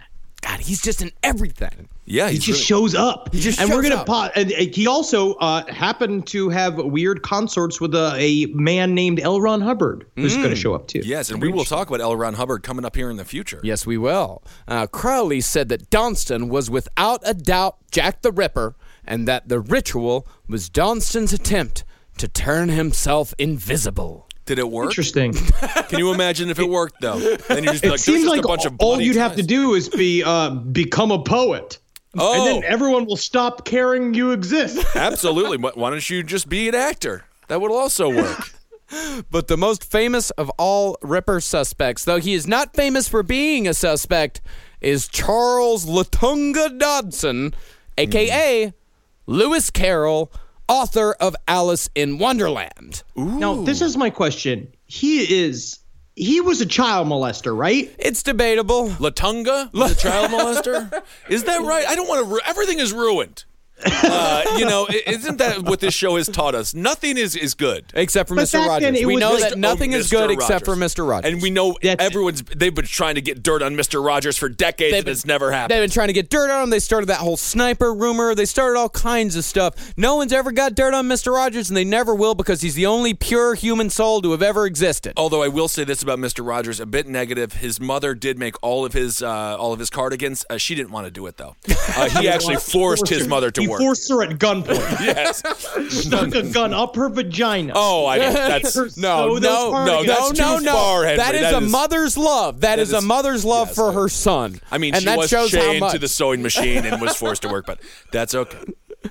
[SPEAKER 5] God, he's just in everything.
[SPEAKER 4] Yeah,
[SPEAKER 3] He just
[SPEAKER 4] really-
[SPEAKER 3] shows up.
[SPEAKER 5] He just
[SPEAKER 3] and we're gonna
[SPEAKER 5] up.
[SPEAKER 3] po- and he also uh, happened to have weird consorts with a, a man named L. Ron Hubbard, who's
[SPEAKER 5] Mm.
[SPEAKER 3] going to show up too.
[SPEAKER 4] Yes, and we will talk about L. Ron Hubbard coming up here in the future.
[SPEAKER 5] Yes, we will. Uh, Crowley said that Donston was without a doubt Jack the Ripper, and that the ritual was Donston's attempt to turn himself invisible.
[SPEAKER 4] Did it work?
[SPEAKER 3] Interesting. *laughs*
[SPEAKER 4] Can you imagine if it worked though? Then you just be
[SPEAKER 3] it
[SPEAKER 4] like,
[SPEAKER 3] seems
[SPEAKER 4] just
[SPEAKER 3] like
[SPEAKER 4] a bunch of
[SPEAKER 3] all you'd have to do is be uh, become a poet.
[SPEAKER 4] Oh.
[SPEAKER 3] And then everyone will stop caring you exist. *laughs*
[SPEAKER 4] Absolutely. Why why don't you just be an actor? That would also work. *laughs*
[SPEAKER 5] But the most famous of all Ripper suspects, though he is not famous for being a suspect, is Charles Latunga Dodgson, aka Lewis Carroll, author of Alice in Wonderland.
[SPEAKER 3] Now, this is my question. He is he was a child molester, right?
[SPEAKER 5] It's debatable.
[SPEAKER 4] Latunga, the child molester. *laughs* Is that right? I don't want to. Ru- everything is ruined. Uh, you know, isn't that what this show has taught us? Nothing is is good.
[SPEAKER 5] Except for
[SPEAKER 3] But
[SPEAKER 5] Mr. Rogers. We know that nothing
[SPEAKER 4] Oh,
[SPEAKER 5] is
[SPEAKER 4] Mr.
[SPEAKER 5] good except for Mr. Rogers.
[SPEAKER 4] And we know
[SPEAKER 3] That's-
[SPEAKER 4] everyone's. They've been trying to get dirt on Mr. Rogers for decades,
[SPEAKER 5] They've
[SPEAKER 4] and it's never happened.
[SPEAKER 5] They've been trying to get dirt on him. They started that whole sniper rumor. They started all kinds of stuff. No one's ever got dirt on Mr. Rogers, and they never will because he's the only pure human soul to have ever existed.
[SPEAKER 4] Although I will say this about Mr. Rogers, a bit negative. His mother did make all of his uh, all of his cardigans. Uh, she didn't want to do it though. Uh, he *laughs* actually forced his mother to
[SPEAKER 3] he
[SPEAKER 4] work.
[SPEAKER 3] forced her at gunpoint. *laughs*
[SPEAKER 4] yes.
[SPEAKER 3] Stuck a gun up her vagina.
[SPEAKER 4] Oh, I don't. That's
[SPEAKER 5] No, no,
[SPEAKER 4] no,
[SPEAKER 5] no,
[SPEAKER 4] that's
[SPEAKER 5] no,
[SPEAKER 4] too
[SPEAKER 5] no.
[SPEAKER 4] far, Henry.
[SPEAKER 5] That is
[SPEAKER 4] That
[SPEAKER 5] a
[SPEAKER 4] is-
[SPEAKER 5] mother's love. that is,
[SPEAKER 4] is-
[SPEAKER 5] a mother's love
[SPEAKER 4] yes,
[SPEAKER 5] for her son.
[SPEAKER 4] I mean,
[SPEAKER 5] and
[SPEAKER 4] she
[SPEAKER 5] that
[SPEAKER 4] was
[SPEAKER 5] shows how
[SPEAKER 4] chained
[SPEAKER 5] much.
[SPEAKER 4] to the sewing machine and was forced to work, but that's okay.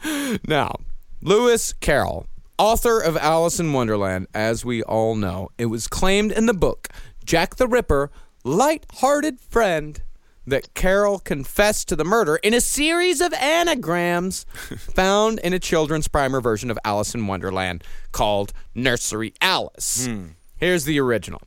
[SPEAKER 4] *laughs*
[SPEAKER 5] Now, Lewis Carroll author of Alice in Wonderland, as we all know, it was claimed in the book Jack the Ripper, light-hearted friend, that Carroll confessed to the murder in a series of anagrams *laughs* found in a children's primer version of Alice in Wonderland called Nursery Alice. Hmm. Here's the original.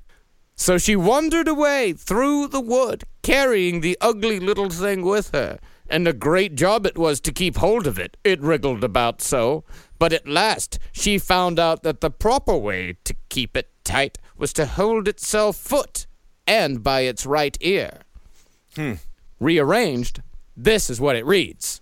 [SPEAKER 5] So she wandered away through the wood, carrying the ugly little thing with her. And a great job it was to keep hold of it. It wriggled about so. But at last she found out that the proper way to keep it tight was to hold itself foot and by its right ear. Hmm. Rearranged, this is what it reads.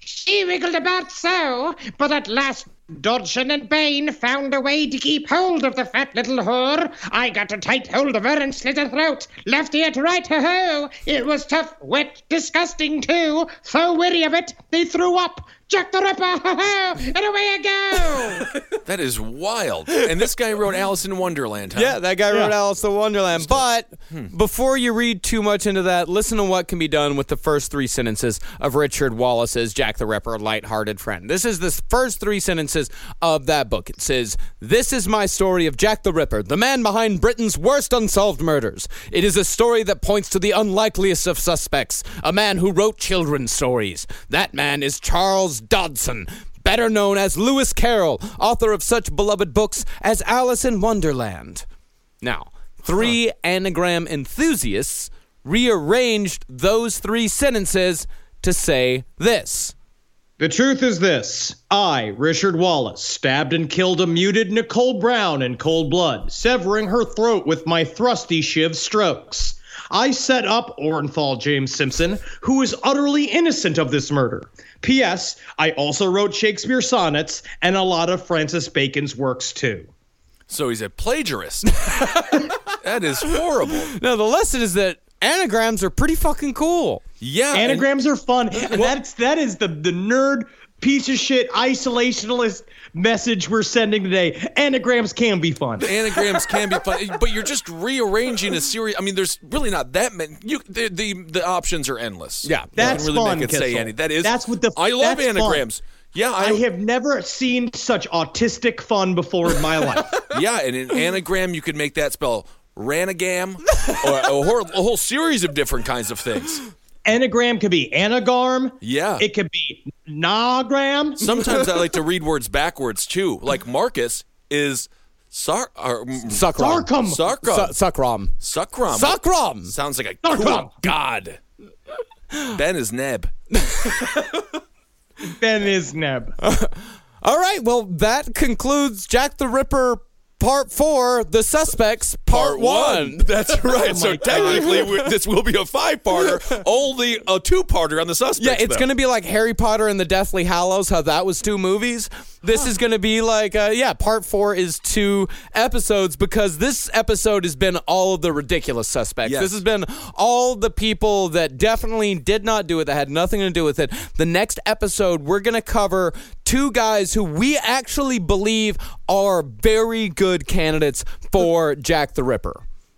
[SPEAKER 8] She wriggled about so, but at last Dodgson and Bain found a way to keep hold of the fat little whore. I got a tight hold of her and slit her throat, left ear to right, ho ho. It was tough, wet, disgusting too. So weary of it, they threw up. Jack the Ripper, ho ho, and away I go. *laughs*
[SPEAKER 4] That is wild. And this guy wrote Alice in Wonderland, huh?
[SPEAKER 5] Yeah, that guy wrote Alice in Wonderland. But hmm. before you read too much into that, listen to what can be done with the first three sentences of Richard Wallace's Jack the Ripper, lighthearted friend. This is the first three sentences of that book. It says, This is my story of Jack the Ripper, the man behind Britain's worst unsolved murders. It is a story that points to the unlikeliest of suspects, a man who wrote children's stories. That man is Charles Dodgson, better known as Lewis Carroll, author of such beloved books as Alice in Wonderland. Now, three anagram enthusiasts rearranged those three sentences to say this.
[SPEAKER 3] The truth is this I, Richard Wallace, stabbed and killed a muted Nicole Brown in cold blood, severing her throat with my thrusty shiv strokes. I set up Orenthal James Simpson, who is utterly innocent of this murder. P.S. I also wrote Shakespeare sonnets and a lot of Francis Bacon's works too.
[SPEAKER 4] So he's a plagiarist. *laughs* that is horrible.
[SPEAKER 5] Now, the lesson is that anagrams are pretty fucking cool.
[SPEAKER 4] Yeah. and-
[SPEAKER 3] Anagrams are fun, and *laughs* that's that is the the nerd piece of shit isolationist message we're sending today. Anagrams can be fun.
[SPEAKER 4] anagrams can be fun, *laughs* but you're just rearranging a series. I mean, there's really not that many. You, the, the the options are endless.
[SPEAKER 5] Yeah,
[SPEAKER 3] that's
[SPEAKER 4] really
[SPEAKER 3] fun,
[SPEAKER 4] make it say any. That is.
[SPEAKER 3] That's what the-
[SPEAKER 4] I love
[SPEAKER 3] that's fun.
[SPEAKER 4] anagrams. Yeah, I,
[SPEAKER 3] I have never seen such autistic fun before in my *laughs* life.
[SPEAKER 4] yeah, and an anagram you could make that spell ranagam, or a whole, a whole series of different kinds of things.
[SPEAKER 3] Anagram could be anagarm.
[SPEAKER 4] Yeah.
[SPEAKER 3] It could be nagram.
[SPEAKER 4] Sometimes I like to *laughs* read words backwards too. Like Marcus is sar or, mm,
[SPEAKER 5] Suckrom.
[SPEAKER 3] Sarcum.
[SPEAKER 4] Sarcum.
[SPEAKER 5] Su- Suckrom.
[SPEAKER 4] Suckrum.
[SPEAKER 5] Suckrom.
[SPEAKER 4] Sounds like a cool god. Ben is Neb. *laughs*
[SPEAKER 3] Ben is Neb. *laughs*
[SPEAKER 5] All right, well, that concludes Jack the Ripper Part 4, The Suspects Part, 1. *laughs*
[SPEAKER 4] That's *laughs* right. so technically, this will be a five-parter, *laughs* only a two-parter on the suspects.
[SPEAKER 5] Yeah, it's going to be like Harry Potter and the Deathly Hallows, how that was two movies. This is going to be like, uh, yeah, part four is two episodes because this episode has been all of the ridiculous suspects.
[SPEAKER 4] Yes.
[SPEAKER 5] This has been all the people that definitely did not do it, that had nothing to do with it. The next episode, we're going to cover two guys who we actually believe are very good candidates for Jack the Ripper.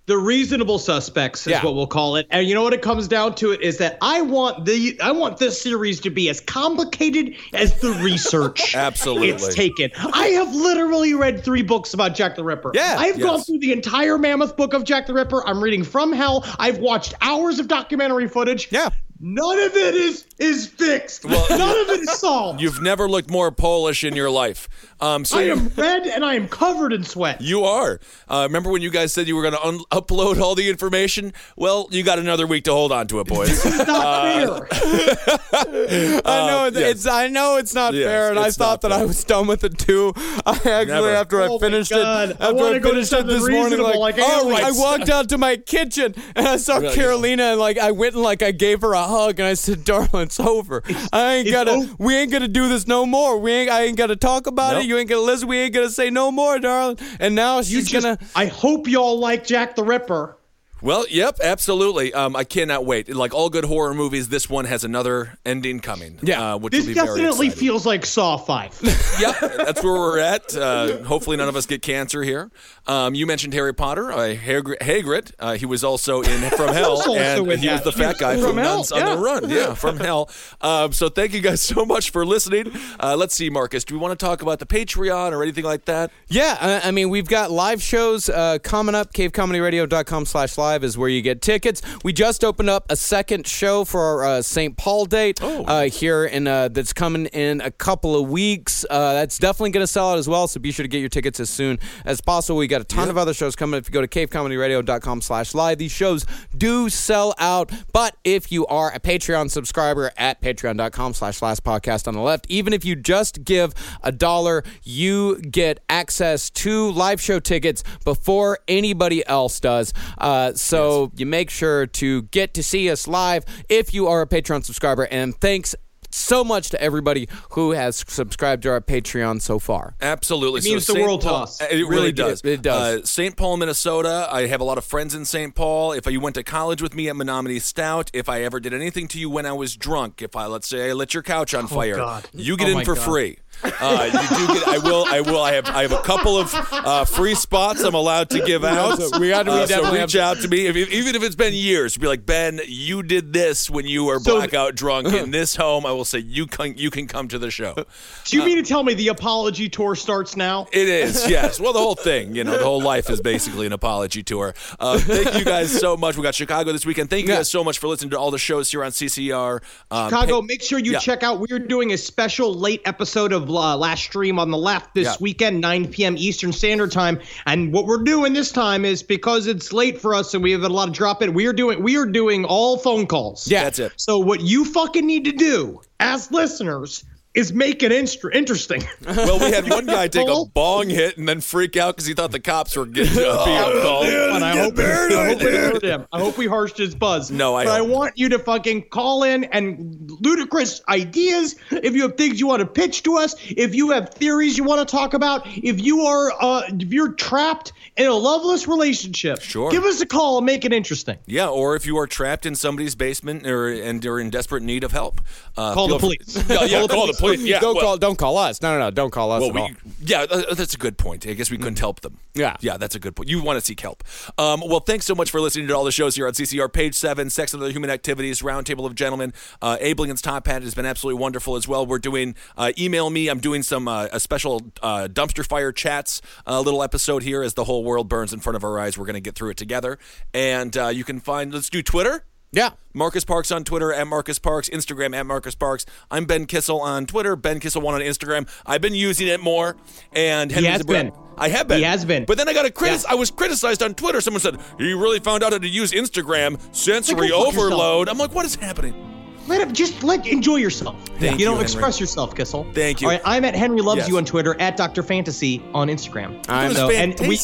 [SPEAKER 3] The reasonable suspects is
[SPEAKER 5] Yeah.
[SPEAKER 3] what we'll call it. And you know what it comes down to it is that I want the I want this series to be as complicated as the research *laughs*
[SPEAKER 4] Absolutely.
[SPEAKER 3] it's taken. I have literally read three books about Jack the Ripper.
[SPEAKER 5] Yeah.
[SPEAKER 3] I've gone through the entire mammoth book of Jack the Ripper. I'm reading From Hell. I've watched hours of documentary footage.
[SPEAKER 5] Yeah.
[SPEAKER 3] None of it is is fixed. None of it is solved.
[SPEAKER 4] You've never looked more Polish in your life. Um, so
[SPEAKER 3] I am red and I am covered in sweat.
[SPEAKER 4] You are. Uh, remember when you guys said you were going to un- upload all the information? Well, you got another week to hold on to it, boys.
[SPEAKER 3] It's not fair. *laughs*
[SPEAKER 5] I know it-
[SPEAKER 4] yes.
[SPEAKER 5] it's I know it's not
[SPEAKER 4] Yes,
[SPEAKER 5] fair, and I thought
[SPEAKER 4] not
[SPEAKER 5] that I was done with it too. I actually,
[SPEAKER 4] Never.
[SPEAKER 5] after I
[SPEAKER 3] Oh my
[SPEAKER 5] finished it,
[SPEAKER 3] I
[SPEAKER 5] after
[SPEAKER 3] wanna
[SPEAKER 5] I, finished it this morning, like,
[SPEAKER 3] like
[SPEAKER 5] oh,
[SPEAKER 3] aliens.
[SPEAKER 5] I walked out to my kitchen and I saw
[SPEAKER 4] Really?
[SPEAKER 5] Carolina, and like I went and like I gave her a hug, and I said, "Darling, it's over. I ain't gotta.
[SPEAKER 3] over.
[SPEAKER 5] We ain't gonna do this no more. We ain't. I ain't gonna talk about
[SPEAKER 4] Nope.
[SPEAKER 5] it. You ain't gonna listen. We ain't gonna say no more, darling." And now she's
[SPEAKER 3] just,
[SPEAKER 5] gonna.
[SPEAKER 3] I hope y'all like Jack the Ripper.
[SPEAKER 4] Well, yep, absolutely. Um, I cannot wait. Like all good horror movies, this one has another ending coming.
[SPEAKER 5] Yeah.
[SPEAKER 4] uh, which
[SPEAKER 3] This
[SPEAKER 4] will be
[SPEAKER 3] definitely
[SPEAKER 4] exciting.
[SPEAKER 3] feels like Saw 5. *laughs*
[SPEAKER 4] yep, that's where we're at. Uh, hopefully, none of us get cancer here. Um, you mentioned Harry Potter, uh, Hagrid. Hagrid uh, he was also in From *laughs* Hell,
[SPEAKER 3] also
[SPEAKER 4] and
[SPEAKER 3] in
[SPEAKER 4] he was the fat guy
[SPEAKER 3] From
[SPEAKER 4] from,
[SPEAKER 3] Hell,
[SPEAKER 4] Nuns on the Run. Yeah, From *laughs* Hell. Um, so thank you guys so much for listening. Uh, let's see, Marcus. Do we want to talk about the Patreon or anything like that?
[SPEAKER 5] Yeah, I, I mean, we've got live shows uh, coming up. CaveComedyRadio.com slash live is where you get tickets. We just opened up a second show for our uh, St. Paul date uh, here, in, uh, that's coming in a couple of weeks. Uh, that's definitely going to sell out as well, so be sure to get your tickets as soon as possible. We got a ton of other shows coming. If you go to CaveComedyRadio.com slash live, these shows do sell out. But if you are a Patreon subscriber at Patreon.com slash last podcast on the left, even if you just give a dollar, you get access to live show tickets before anybody else does. Uh, so you make sure to get to see us live if you are a Patreon subscriber. And thanks so much to everybody who has subscribed to our Patreon so far.
[SPEAKER 4] Absolutely.
[SPEAKER 3] It means
[SPEAKER 4] so
[SPEAKER 3] the
[SPEAKER 4] St.
[SPEAKER 3] world to us.
[SPEAKER 4] It really,
[SPEAKER 5] Really
[SPEAKER 4] does.
[SPEAKER 5] It does.
[SPEAKER 4] Uh, St. Paul, Minnesota. I have a lot of friends in St. Paul. If you went to college with me at Menomonie Stout, if I ever did anything to you when I was drunk, if I let's say I lit your couch on fire,
[SPEAKER 3] God.
[SPEAKER 4] you get
[SPEAKER 3] Oh
[SPEAKER 4] in for
[SPEAKER 3] God.
[SPEAKER 4] free. Uh, you do get. I will. I will. I have. I have a couple of uh, free spots I'm allowed to give out.
[SPEAKER 5] We got- we
[SPEAKER 4] Uh, so reach out to me, if, if- even if it's been years. Be like Ben, you did this when you were
[SPEAKER 3] So-
[SPEAKER 4] blackout drunk in *laughs* this home. I will say you can. You can come to the show. *laughs*
[SPEAKER 3] Do you mean to tell me the apology tour starts now?
[SPEAKER 4] It is, *laughs* yes. Well, the whole thing, you know, the whole life is basically an apology tour. Uh, thank you guys so much. We got Chicago this weekend. Thank you
[SPEAKER 5] Yeah.
[SPEAKER 4] guys so much for listening to all the shows here on CCR. Um,
[SPEAKER 3] Chicago,
[SPEAKER 4] hey-
[SPEAKER 3] make sure you
[SPEAKER 4] Yeah.
[SPEAKER 3] check out. We're doing a special late episode of uh, Last Stream on the Left this
[SPEAKER 4] Yeah.
[SPEAKER 3] weekend, 9 p.m. Eastern Standard Time. And what we're doing this time is because it's late for us and we have a lot of drop in. We are doing we are doing all phone calls.
[SPEAKER 5] Yeah.
[SPEAKER 4] That's it.
[SPEAKER 3] So what you fucking need to do as listeners is make it inst- interesting. *laughs*
[SPEAKER 4] Well, we had one guy take a bong hit and then freak out because he thought the cops were getting uh, being called.
[SPEAKER 3] And I hope, we, I, hope we hurt him. I hope we harshed his buzz.
[SPEAKER 4] No, I
[SPEAKER 3] But I want you to fucking call in and ludicrous ideas. If you have things you want to pitch to us, if you have theories you want to talk about, if you are uh, if you're trapped in a loveless relationship,
[SPEAKER 4] Sure.
[SPEAKER 3] give us a call and make it interesting.
[SPEAKER 4] Yeah, or if you are trapped in somebody's basement or and you're in desperate need of help, uh,
[SPEAKER 3] Call the
[SPEAKER 4] feel free-
[SPEAKER 3] police.
[SPEAKER 4] Yeah, yeah, call the police. Yeah,
[SPEAKER 5] don't
[SPEAKER 4] well-
[SPEAKER 5] call. Don't call us. No, no, no. Don't call us
[SPEAKER 4] Well,
[SPEAKER 5] at all.
[SPEAKER 4] we, yeah, uh, that's a good point. I guess we couldn't help them.
[SPEAKER 5] Yeah.
[SPEAKER 4] yeah, that's a good point. You want to seek help. Um, well, thanks so much for listening to all the shows here on CCR. Page seven, Sex and Other Human Activities, Roundtable of Gentlemen. Uh, Top Hat has been absolutely wonderful as well. We're doing uh, email me. I'm doing some uh, a special uh, dumpster fire chats, uh, little episode here as the whole world burns in front of our eyes. We're going to get through it together, and uh, you can find. Let's do Twitter.
[SPEAKER 5] Yeah.
[SPEAKER 4] Marcus Parks on Twitter at Marcus Parks, Instagram at Marcus Parks. I'm Ben Kissel on Twitter, Ben Kissel one on Instagram. I've been using it more, and Henry
[SPEAKER 3] has
[SPEAKER 4] Zabra-
[SPEAKER 3] been.
[SPEAKER 4] I have been.
[SPEAKER 3] He has been.
[SPEAKER 4] But then I got a critic.
[SPEAKER 3] Yeah.
[SPEAKER 4] I was criticized on Twitter. Someone said he really found out how to use Instagram. Sensory
[SPEAKER 3] Like, go fuck yourself.
[SPEAKER 4] overload. I'm like, what is happening?
[SPEAKER 3] Let it just let enjoy yourself.
[SPEAKER 4] Thank
[SPEAKER 3] you
[SPEAKER 4] you, Henry.
[SPEAKER 3] express yourself, Kissel.
[SPEAKER 4] Thank you.
[SPEAKER 3] All right, I'm at Henry Loves
[SPEAKER 4] Yes.
[SPEAKER 3] You on Twitter, at Dr. Fantasy on Instagram.
[SPEAKER 5] I'm
[SPEAKER 3] So- and we-.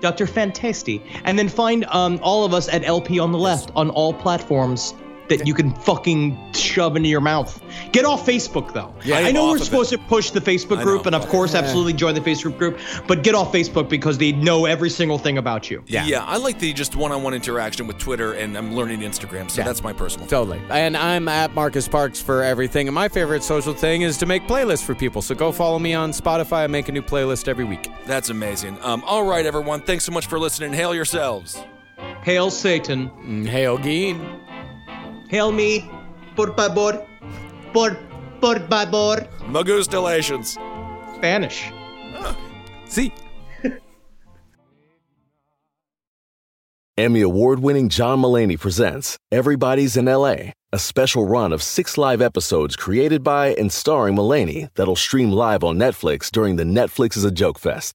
[SPEAKER 3] Dr. Fantasty. And then find um, all of us at LP on the left on all platforms that you can fucking shove into your mouth. Get off Facebook though.
[SPEAKER 4] Yeah, I
[SPEAKER 3] I know we're
[SPEAKER 4] of it.
[SPEAKER 3] supposed to push the Facebook group,
[SPEAKER 4] know.
[SPEAKER 3] and of course, absolutely join the Facebook group, but get off Facebook because they know every single thing about you.
[SPEAKER 5] Yeah. yeah.
[SPEAKER 4] I like the just one-on-one interaction with Twitter, and I'm learning Instagram, so
[SPEAKER 5] Yeah.
[SPEAKER 4] that's my personal.
[SPEAKER 5] Totally. And I'm at Marcus Parks for everything. And my favorite social thing is to make playlists for people. So go follow me on Spotify. I make a new playlist every week.
[SPEAKER 4] That's amazing. Um, all right, everyone. Thanks so much for listening. Hail yourselves.
[SPEAKER 3] Hail Satan.
[SPEAKER 5] Hail Geen.
[SPEAKER 3] Hail me. Por favor. Por, por favor.
[SPEAKER 4] Magustalations.
[SPEAKER 3] Spanish. Ah.
[SPEAKER 5] See. *laughs*
[SPEAKER 9] Emmy award winning John Mulaney presents Everybody's in LA, a special run of six live episodes created by and starring Mulaney that'll stream live on Netflix during the Netflix is a Joke Fest.